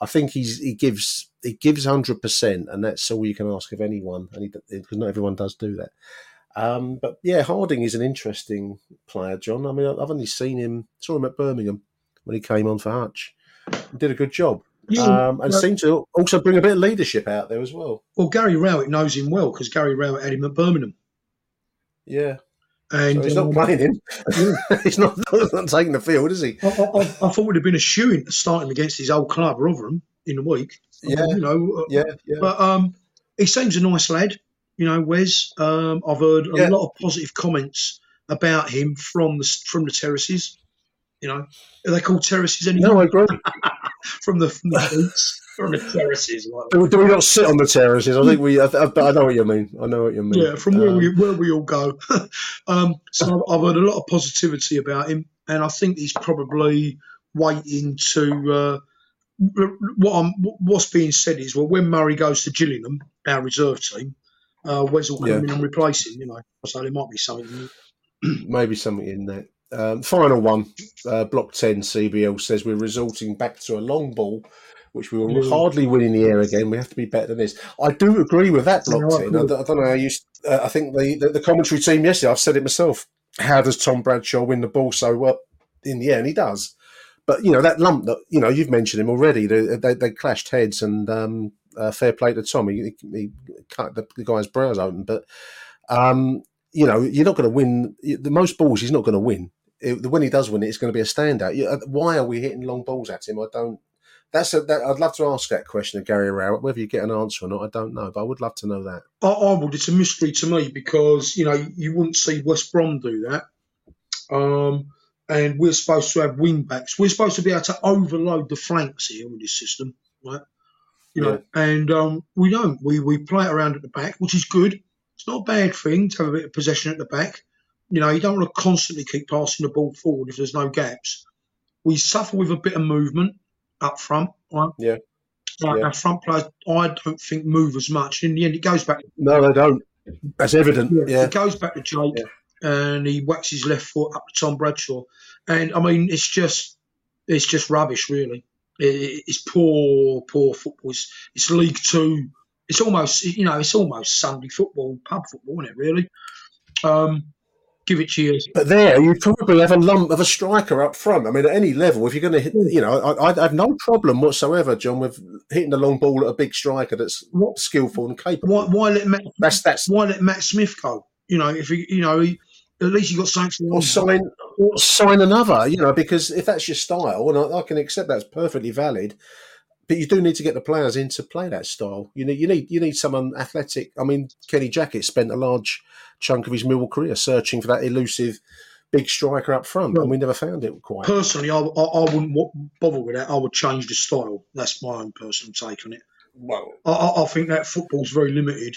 I think he's he gives he gives hundred percent, and that's all you can ask of anyone. And because not everyone does do that. Um, but yeah, Harding is an interesting player, John. I mean, I've only seen him saw him at Birmingham when he came on for Hutch. He did a good job um, and seemed to also bring a bit of leadership out there as well. Well, Gary Rowett knows him well because Gary Rowett had him at Birmingham. Yeah. And so he's not um, playing him. He's not, not, taking the field, is he? I, I, I thought it would have been a shoe to start him against his old club, Rotherham, in the week. Yeah. you know, uh, yeah, yeah. But um, he seems a nice lad, you know, Wes. Um, I've heard a yeah. lot of positive comments about him from the from the terraces. You know, are they called terraces anymore? No, I agree. from the from the from the terraces. Like do, do, we not sit on the terraces? I think we. I, I, know what you mean. I know what you mean. Yeah, from where um, we where we all go. um, so I've heard a lot of positivity about him, and I think he's probably waiting to. Uh, what I'm, what's being said is, well, when Murray goes to Gillingham, our reserve team, uh, Wes will come yeah. in and replace him. You know, so there might be something. Maybe something in that. Um, final one, uh, Block 10 CBL says we're resorting back to a long ball, which we will mm. hardly win in the air again. We have to be better than this. I do agree with that, Block 10. I, I, don't know how you. Uh, I think the, the, the, commentary team yesterday, I've said it myself. How does Tom Bradshaw win the ball so well in the air? And he does. But, you know, that lump that, you know, you've mentioned him already. They, they, they clashed heads and um, uh, fair play to Tom. He, he cut the, the, guy's brows open. But, um, you know, you're not going to win. The most balls, he's not going to win it, when he does win it, it's going to be a standout. Uh, why are we hitting long balls at him? I don't. That's a, that, I'd love to ask that question of Gary Rowett. Whether you get an answer or not, I don't know, but I would love to know that. I, I would. It's a mystery to me because you know you wouldn't see West Brom do that. Um, and we're supposed to have wing backs. We're supposed to be able to overload the flanks here with this system, right? You know, yeah. and um, we don't. We we play it around at the back, which is good. It's not a bad thing to have a bit of possession at the back. You know, you don't want to constantly keep passing the ball forward if there's no gaps. We suffer with a bit of movement up front, right? Yeah. Like yeah. our front players, I don't think move as much. In the end, it goes back. No, they don't. That's evident. Yeah. yeah. It goes back to Jake, yeah. and he whacks his left foot up to Tom Bradshaw, and I mean, it's just, it's just rubbish, really. It, it's poor, poor football. It's, it's League Two. It's almost, you know, it's almost Sunday football, pub football, isn't it? Really. Um, give it to you. But there, you probably have a lump of a striker up front. I mean, at any level, if you're going to hit, you know, I, I have no problem whatsoever, John, with hitting the long ball at a big striker that's What- skillful and capable. Why, why let Matt, That's that's why let Matt Smith go? You know, if he, you know, he, at least you got something. or sign or sign another. You know, because if that's your style, and I, I can accept that's perfectly valid. But you do need to get the players in to play that style. You need you need you need someone athletic. I mean, Kenny Jackett spent a large chunk of his Millwall career searching for that elusive big striker up front, and we never found it quite. Personally, I, I, I wouldn't bother with that. I would change the style. That's my own personal take on it. Well, I, I, I think that football's very limited.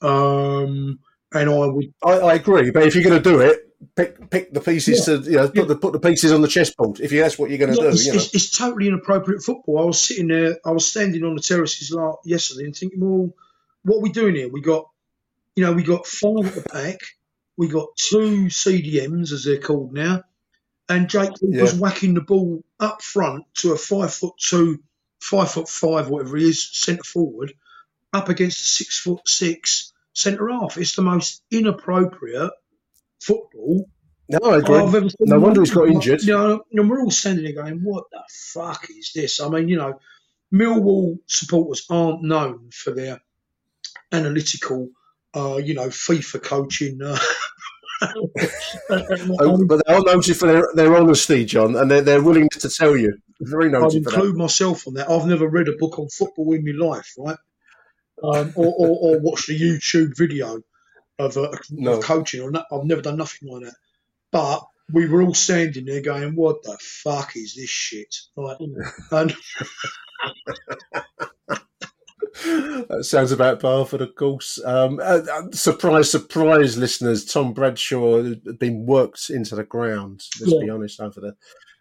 Um, and I would, I, I agree, but if you're going to do it, pick pick the pieces to you know put the put the pieces on the chessboard. If you that's what you're going to do, it's, you know. it's, it's totally inappropriate football. I was sitting there, I was standing on the terraces la yesterday and thinking, well, what are we doing here? We got, you know, we got five at the back, we got two CDMs as they're called now, and Jake was whacking the ball up front to a five foot two, five foot five, whatever he is, centre forward, up against a six foot six centre half. It's the most inappropriate football No, I agree. I've ever seen No wonder he's got injured. You know, and we're all standing there going, "What the fuck is this?" I mean, you know, Millwall supporters aren't known for their analytical, uh, you know, FIFA coaching. Uh, Oh, but they're noted for their, their honesty, John, and their, their willingness to tell you. Very noted that. include myself on that. I've never read a book on football in my life, right? Um, or, or, or watched a YouTube video of, uh, No. of coaching, or no, I've never done nothing like that. But we were all standing there going, "What the fuck is this shit?" Like, and That sounds about Barford, of course. Um, uh, uh, surprise, surprise, listeners. Tom Bradshaw had been worked into the ground. Let's be honest, over the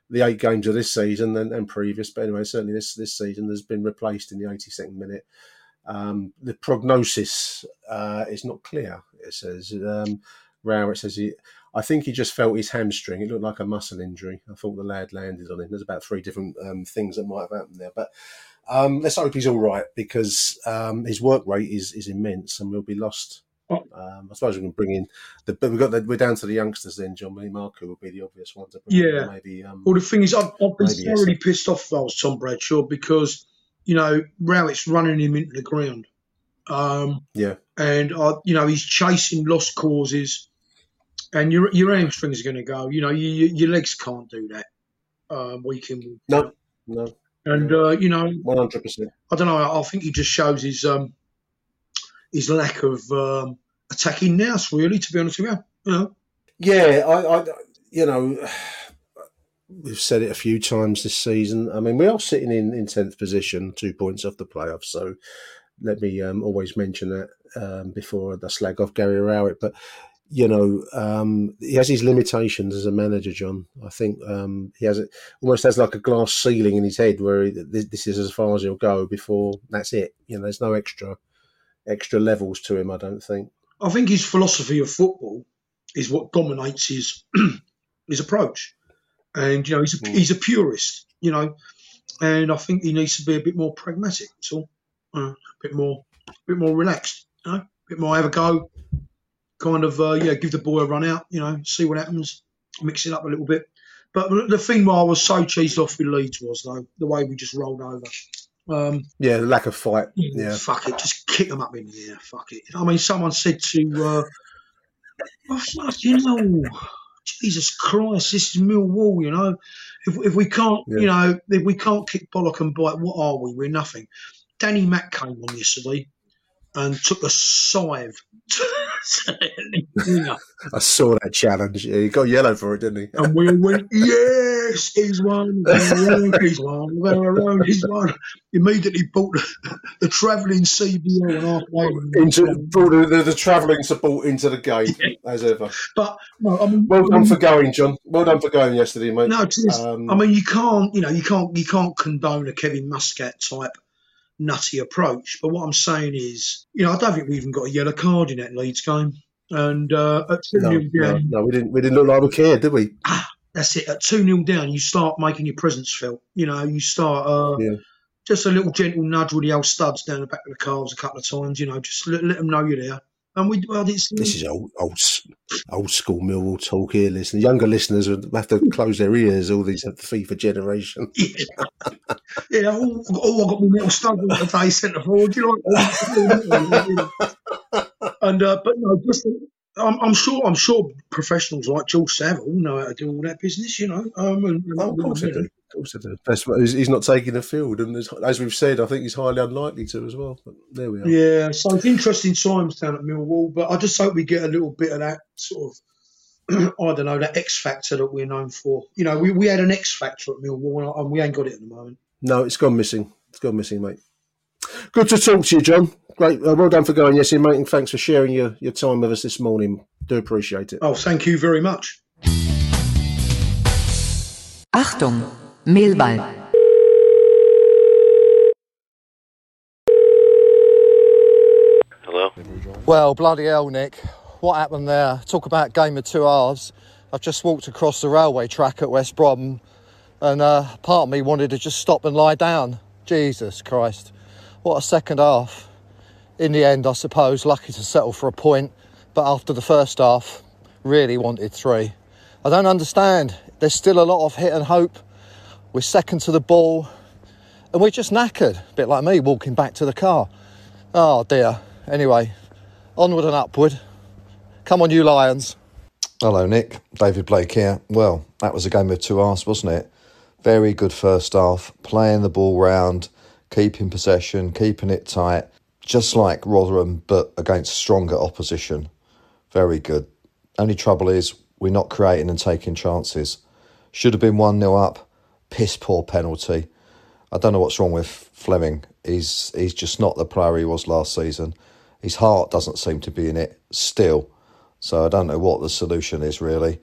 the eight games of this season and, and previous. But anyway, certainly this this season has been replaced in the 82nd minute. Um, the prognosis uh, is not clear. It says um, Rowett says he. I think he just felt his hamstring. It looked like a muscle injury. I thought the lad landed on him. There's about three different um, things that might have happened there, but um, let's hope he's all right because um, his work rate is, is immense and we'll be lost. Um, I suppose we can bring in the, but we've got the, we're down to the youngsters then. John Willie Marco would be the obvious one to bring Yeah. in. Maybe um, well, the thing is, I've, I've been Maybe yes. thoroughly pissed off if I was Tom Bradshaw because you know Rowett's running him into the ground, um, yeah, and I, you know he's chasing lost causes, and your your hamstrings are going to go. You know, you, you- your legs can't do that um, week in week no, no, And uh, you know, one hundred percent. I don't know. I think he just shows his um, his lack of um, attacking nous. Really, to be honest with you, you know. Yeah, I, I, you know, we've said it a few times this season. I mean, we are sitting in in tenth position, two points off the playoffs. So let me um, always mention that um, before I slag off Gary Rowett. But you know, um, he has his limitations as a manager, John. I think um, he has it almost has like a glass ceiling in his head where he, this, this is as far as he'll go before that's it. You know, there's no extra extra levels to him. I don't think. I think his philosophy of football is what dominates his his approach, and you know he's a, Mm. he's a purist, you know, and I think he needs to be a bit more pragmatic. That's all, uh, a bit more, a bit more relaxed, you know, a bit more have a go, kind of uh, yeah, give the boy a run out, you know, see what happens, mix it up a little bit. But the thing why I was so cheesed off with Leeds was though the way we just rolled over. Um, Yeah, lack of fight. Yeah. Fuck it, just kick them up in the air. Fuck it. I mean, someone said to, uh, oh, fucking hell, Jesus Christ, this is Millwall. You know, if if we can't, Yeah. you know, if we can't kick bollock and bite, what are we? We're nothing. Danny Mack came on yesterday and took a scythe. I saw that challenge. Yeah, he got yellow for it, didn't he? and we all went, he's one, he's won, he's won. Immediately bought the, the travelling CBL and halfway. into brought the, the, the travelling support into the game as ever. But no, I mean, Well done for going, John. Well done for going yesterday, mate. No. Um, I mean, you can't, you know, you can't, you can't condone a Kevin Muscat type nutty approach. But what I'm saying is, you know, I don't think we even got a yellow card in that Leeds game. And uh, no, no, no, we didn't. We didn't look like we cared, did we? That's it. At two 0 down, you start making your presence felt. You know, you start uh, Yeah. just a little gentle nudge with the old studs down the back of the calves a couple of times. You know, just let, let them know you're there. And we, well, it's, This is old, old, old school Millwall talk here. Listen, younger listeners would have to close their ears. All these FIFA generation. yeah, oh, oh, I got my little struggle today, centre forward. You know, and uh, but no, just I'm, I'm sure I'm sure professionals like George Saville know how to do all that business. You know, um, and, and, Oh, of course they do. Of course they do. That's what, he's not taking the field, and as, we've said, I think he's highly unlikely to as well. But there we are. Yeah, so it's interesting times down at Millwall, but I just hope we get a little bit of that sort of, I don't know, that X factor that we're known for. You know, we, we had an X factor at Millwall, and we ain't got it at the moment. No, it's gone missing. It's gone missing, mate. Good to talk to you, John. Great. Uh, well done for going yes, mate, and thanks for sharing your, your time with us this morning. Do appreciate it. Oh, thank you very much. Achtung, Millwall. Hello? Well, bloody hell, Nick. What happened there? Talk about game of two halves. I've just walked across the railway track at West Brom and uh, part of me wanted to just stop and lie down. Jesus Christ. What a second half. In the end, I suppose, lucky to settle for a point, but after the first half, really wanted three. I don't understand. There's still a lot of hit and hope. We're second to the ball, and we're just knackered. A bit like me walking back to the car. Oh dear. Anyway, onward and upward. Come on, you Lions. Hello, Nick. David Blake here. Well, that was a game of two halves, wasn't it? Very good first half, playing the ball round, keeping possession, keeping it tight, just like Rotherham, but against stronger opposition. Very good. Only trouble is, we're not creating and taking chances. Should have been 1 0 up. Piss poor penalty. I don't know what's wrong with Flemming. He's he's just not the player he was last season. His heart doesn't seem to be in it still. So I don't know what the solution is really,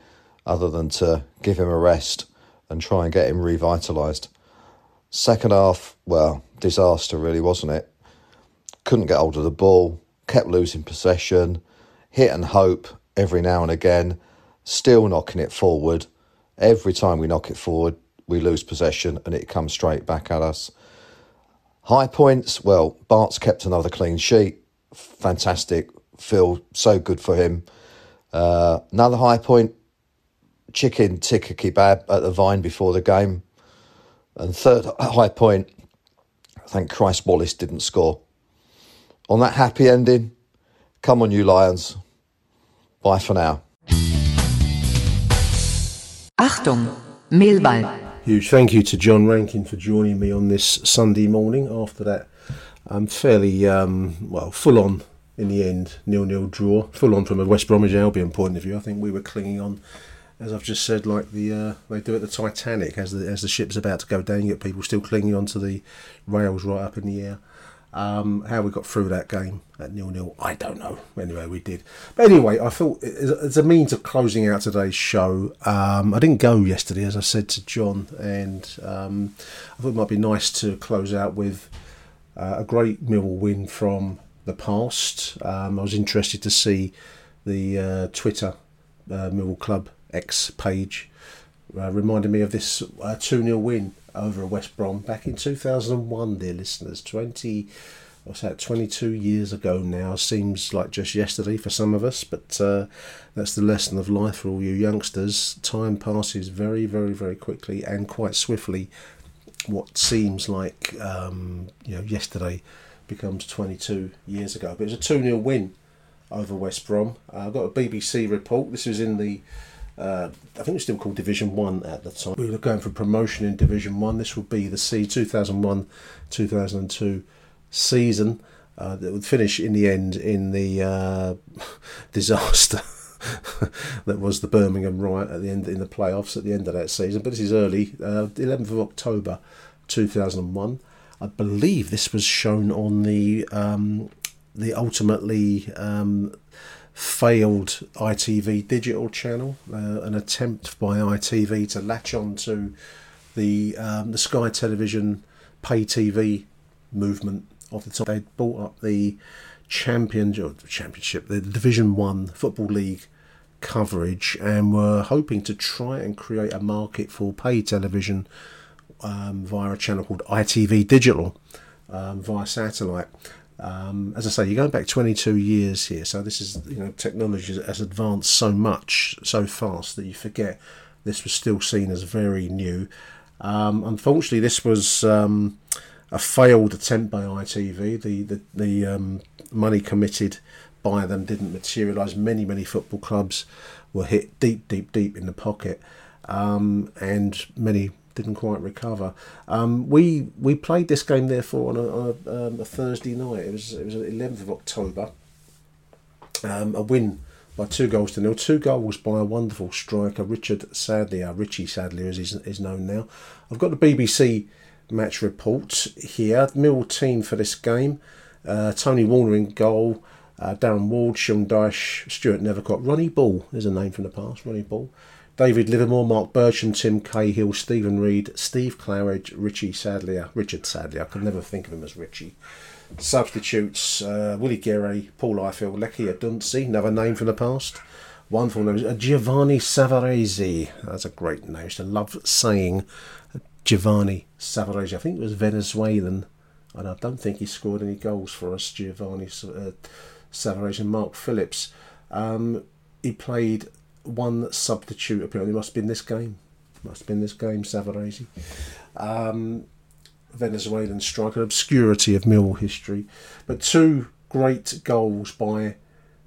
other than to give him a rest and try and get him revitalised. Second half, well, disaster really, wasn't it? Couldn't get hold of the ball, kept losing possession, hit and hope every now and again, still knocking it forward. Every time we knock it forward, we lose possession and it comes straight back at us. High points, well, Bart's kept another clean sheet. Fantastic. Feel so good for him. Uh, another high point, chicken tikka kebab at the Vine before the game. And third high point, thank Christ Wallace didn't score. On that happy ending, come on, you Lions. Bye for now. Achtung, Millwall. Huge thank you to John Rankin for joining me on this Sunday morning after that um, fairly, um, well, full on in the end, nil nil draw. Full on from a West Bromwich Albion point of view. I think we were clinging on, as I've just said, like the uh, they do at the Titanic as the, as the ship's about to go down. You get people still clinging onto the rails right up in the air. Um, how we got through that game at nil nil, I don't know. Anyway, we did. But anyway, I thought as a means of closing out today's show, um, I didn't go yesterday, as I said to John, and um, I thought it might be nice to close out with uh, a great Millwall win from the past. Um, I was interested to see the uh, Twitter uh, Millwall Club X page uh, reminded me of this uh, 2 0 win over West Brom back in 2001, dear listeners. 20, what's that, 22 years ago now. Seems like just yesterday for some of us, but uh, that's the lesson of life for all you youngsters. Time passes very, very, very quickly and quite swiftly. What seems like um, you know yesterday becomes 22 years ago. But it was a 2 0 win over West Brom. Uh, I've got a BBC report. This was in the uh, I think it was still called Division One at the time. We were going for promotion in Division One. This would be the C 2001 2002 season. Uh, that would finish in the end in the uh, disaster that was the Birmingham riot at the end in the playoffs at the end of that season. But this is early, uh, 11th of October 2001. I believe this was shown on the um, the ultimately um, failed ITV digital channel, uh, an attempt by ITV to latch on to the um, the Sky Television pay TV movement of the time. They'd bought up the champion championship, the Division One Football League coverage, and were hoping to try and create a market for pay television um, via a channel called ITV Digital um, via satellite Um, as I say, you're going back 22 years here, so this is you know technology has advanced so much so fast that you forget this was still seen as very new. Um, unfortunately, this was um, a failed attempt by ITV. The the, the um, money committed by them didn't materialise. Many many football clubs were hit deep deep deep in the pocket, um, and many didn't quite recover. Um, we we played this game therefore on a, on a, um, a Thursday night. It was it was 11th of October. Um, a win by two goals to nil. Two goals by a wonderful striker, Richard Sadlier, Richie Sadlier as he's, is known now. I've got the BBC match report here. Mill team for this game. Uh, Tony Warner in goal. Uh, Darren Ward, Sean Dyche, Stuart Nethercott, Ronnie Ball, there's a name from the past, Ronnie Ball. David Livermore, Marc Bircham, Tim Cahill, Steven Reid, Steve Claridge, Richie Sadlier, Richard Sadlier. I could never think of him as Richie. Substitutes uh, Willy Gueret, Paul Ifill, Leke Odunsi, another name from the past. Wonderful name, uh, Giovanni Savarese. That's a great name. I used to love saying Giovanni Savarese. I think it was Venezuelan, and I don't think he scored any goals for us, Giovanni uh, Savarese and Mark Phillips. Um, he played one substitute apparently must have been this game. Must have been this game, Savarese. Um, Venezuelan striker, obscurity of Millwall history. But two great goals by,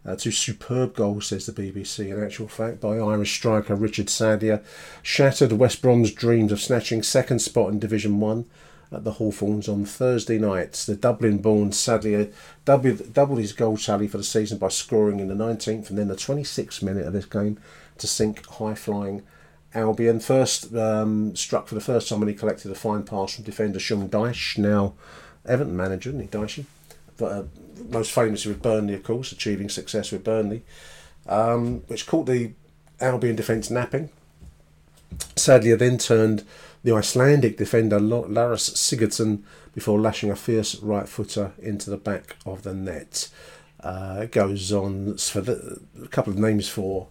uh, two superb goals, says the BBC, in actual fact, by Irish striker Richard Sadlier, shattered West Brom's dreams of snatching second spot in Division 1 at the Hawthorns on Thursday night. The Dublin born Sadlier doubled, doubled his goal tally for the season by scoring in the 19th and then the 26th minute of this game to sink high flying Albion. First um, struck for the first time when he collected a fine pass from defender Sean Dyche, now Everton manager, isn't he, Dyche? But uh, most famously with Burnley, of course, achieving success with Burnley, um, which caught the Albion defence napping. Sadly, Sadlier, then turned the Icelandic defender Larus Sigurdsson before lashing a fierce right footer into the back of the net. Uh, goes on for the, a couple of names for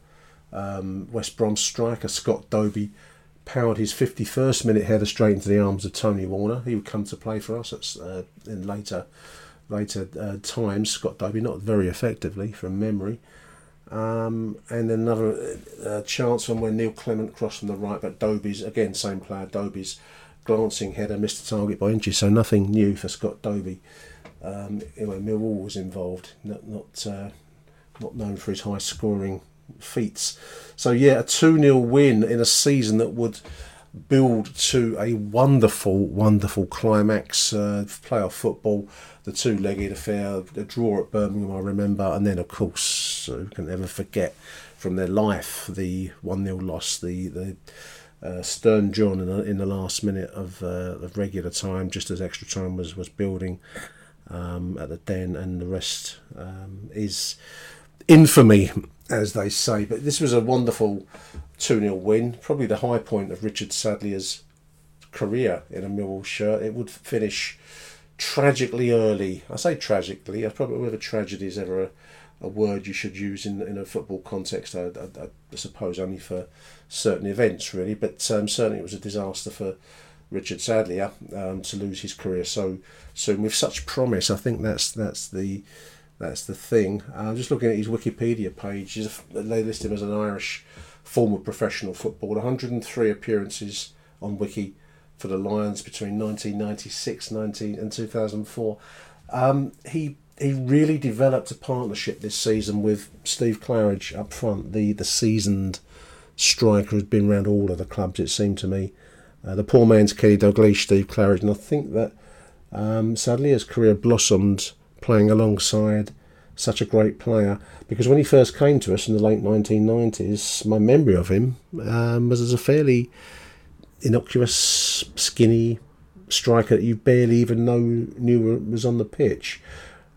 um, West Brom striker Scott Dobie powered his 51st minute header straight into the arms of Tony Warner. He would come to play for us uh, in later later uh, times. Scott Dobie not very effectively from memory. Um, and then another uh, chance from when Neil Clement crossed from the right, but Dobie's again same player. Dobie's glancing header missed the target by inches, so nothing new for Scott Dobie. Um, anyway, Millwall was involved, not not uh, not known for his high scoring feats. So yeah, a two 0 win in a season that would build to a wonderful, wonderful climax uh, playoff football the two legged affair, the draw at Birmingham, I remember, and then, of course, who can never forget from their life the 1 0 loss, the, the uh, Stern John in the, in the last minute of, uh, of regular time, just as extra time was, was building um, at the Den, and the rest um, is infamy, as they say. But this was a wonderful 2 0 win, probably the high point of Richard Sadlier's career in a Millwall shirt. It would finish tragically early. I say tragically. I probably whether tragedy is ever a, a word you should use in in a football context. I, I, I suppose only for certain events, really. But um, certainly it was a disaster for Richard Sadlier um, to lose his career so soon with such promise. I think that's that's the that's the thing. I'm uh, just looking at his Wikipedia page. They list him as an Irish former professional footballer. 103 appearances on Wiki for the Lions between 1996 19 and 2004. Um, he he really developed a partnership this season with Steve Claridge up front, the the seasoned striker who's been around all of the clubs. It seemed to me, uh, the poor man's Kenny Dalglish, Steve Claridge, and I think that um, sadly his career blossomed playing alongside such a great player because when he first came to us in the late 1990s, my memory of him um, was as a fairly innocuous, skinny striker that you barely even know knew was on the pitch.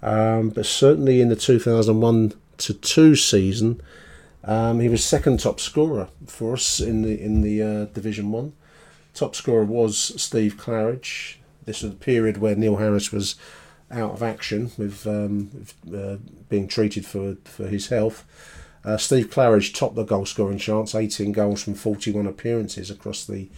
Um, but certainly in the 2001 to 2 season, um, he was second top scorer for us in the in the uh, Division One. Top scorer was Steve Claridge. This was the period where Neil Harris was out of action with, um, with uh, being treated for for his health. Uh, Steve Claridge topped the goal scoring chance, 18 goals from 41 appearances across the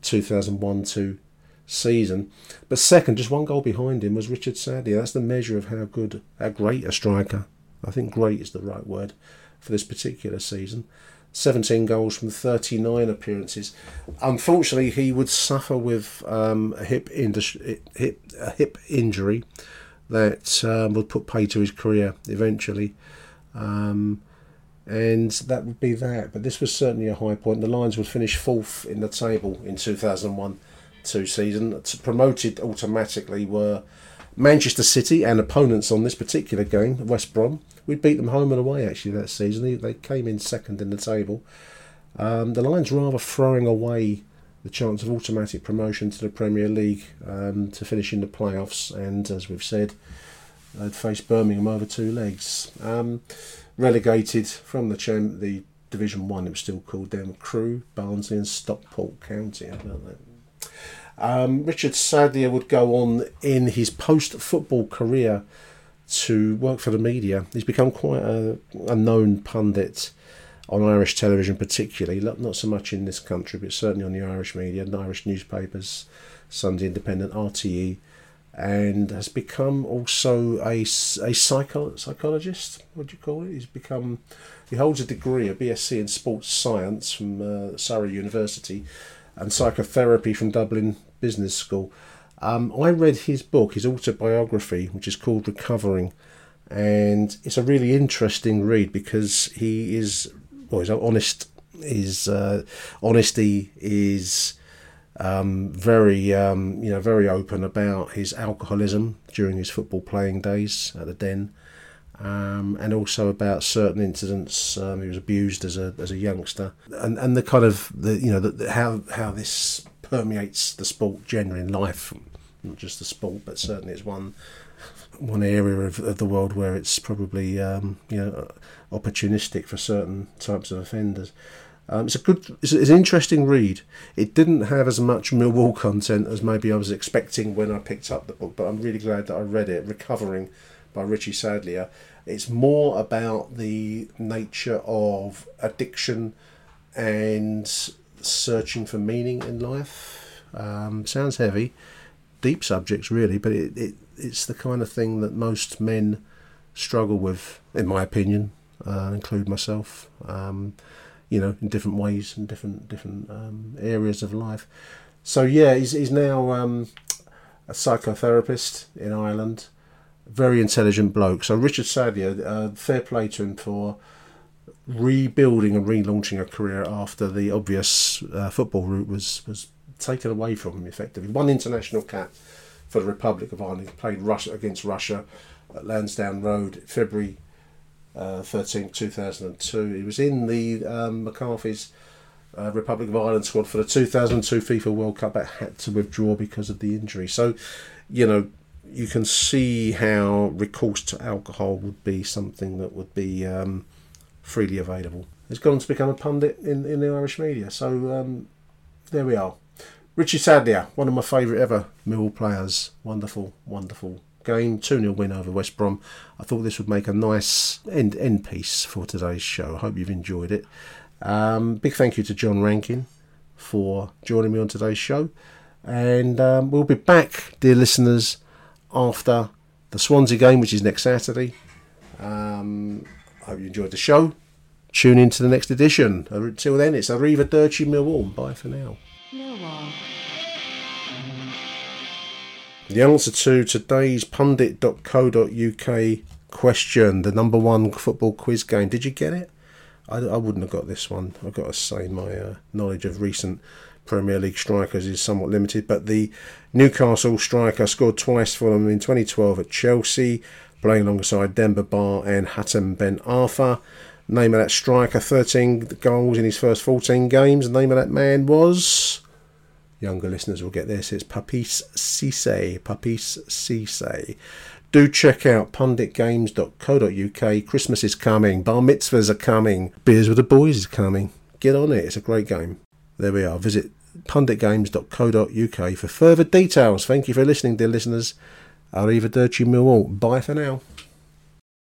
2001 2 season. But second, just one goal behind him, was Richard Sadlier. That's the measure of how good, how great a striker. I think great is the right word for this particular season. 17 goals from 39 appearances. Unfortunately, he would suffer with um, a hip, hip, a hip injury that um, would put pay to his career eventually. Um, and that would be that. But this was certainly a high point. The Lions would finish fourth in the table in 2001 two season. Promoted automatically were Manchester City and opponents on this particular game, West Brom. We beat them home and away actually that season. They, they came in second in the table. Um, the Lions rather throwing away the chance of automatic promotion to the Premier League um, to finish in the playoffs, and as we've said, they'd face Birmingham over two legs. Um, relegated from the champ, the Division One, it was still called then Crewe, Barnsley, and Stockport County. Um, Richard Sadlier would go on in his post football career to work for the media. He's become quite a, a known pundit on Irish television, particularly, not not so much in this country, but certainly on the Irish media, and Irish newspapers, Sunday Independent, RTE, and has become also a, a psycho, psychologist. What do you call it? He's become, he holds a degree, a BSc in sports science from uh, Surrey University, and psychotherapy from Dublin Business School. Um, I read his book, his autobiography, which is called Recovering, and it's a really interesting read because he is, well, he's honest. His uh, honesty is um, very, um, you know, very open about his alcoholism during his football playing days at the Den, um, and also about certain incidents. Um, he was abused as a as a youngster, and and the kind of the you know the, the, how how this permeates the sport generally in life, not just the sport, but certainly it's one one area of, of the world where it's probably um, you know opportunistic for certain types of offenders. Um, it's a good, it's, it's, an interesting read. It didn't have as much Millwall content as maybe I was expecting when I picked up the book, but I'm really glad that I read it. Recovering by Richie Sadlier. It's more about the nature of addiction and searching for meaning in life. Um, sounds heavy, deep subjects really, but it, it it's the kind of thing that most men struggle with, in my opinion, uh, include myself. Um, you know, in different ways and different different um, areas of life. So yeah, he's he's now um, a psychotherapist in Ireland. Very intelligent bloke. So Richard Sadlier, uh, fair play to him for rebuilding and relaunching a career after the obvious uh, football route was was taken away from him effectively. One international cap for the Republic of Ireland. He played Russia against Russia at Lansdowne Road, February uh, 13, 2002. He was in the um, McCarthy's uh, Republic of Ireland squad for the 2002 FIFA World Cup, but had to withdraw because of the injury. So, you know, you can see how recourse to alcohol would be something that would be um, freely available. He's gone to become a pundit in, in the Irish media. So um, there we are. Richie Sadlier, one of my favourite ever Mill players. Wonderful, wonderful game. 2 0 win over West Brom. I thought this would make a nice end, end piece for today's show. I hope you've enjoyed it. Um, big thank you to John Rankin for joining me on today's show. And um, we'll be back, dear listeners, after the Swansea game, which is next Saturday. Um, I hope you enjoyed the show. Tune in to the next edition. Until then, it's Arrivederci Millwall. Bye for now. Millwall. The answer to today's pundit.co.uk question, the number one football quiz game, did you get it? I, I wouldn't have got this one. I've got to say, my uh, knowledge of recent Premier League strikers is somewhat limited, but the Newcastle striker scored twice for them in 2012 at Chelsea, playing alongside Demba Ba and Hatem Ben Arfa. Name of that striker, 13 goals in his first 14 games. The name of that man was. Younger listeners will get this. It's Papiss Cisse. Papiss Cisse. Do check out punditgames.co.uk. Christmas is coming. Bar mitzvahs are coming. Beers with the boys is coming. Get on it. It's a great game. There we are. Visit punditgames.co.uk for further details. Thank you for listening, dear listeners. Arrivederci Millwall. Bye for now.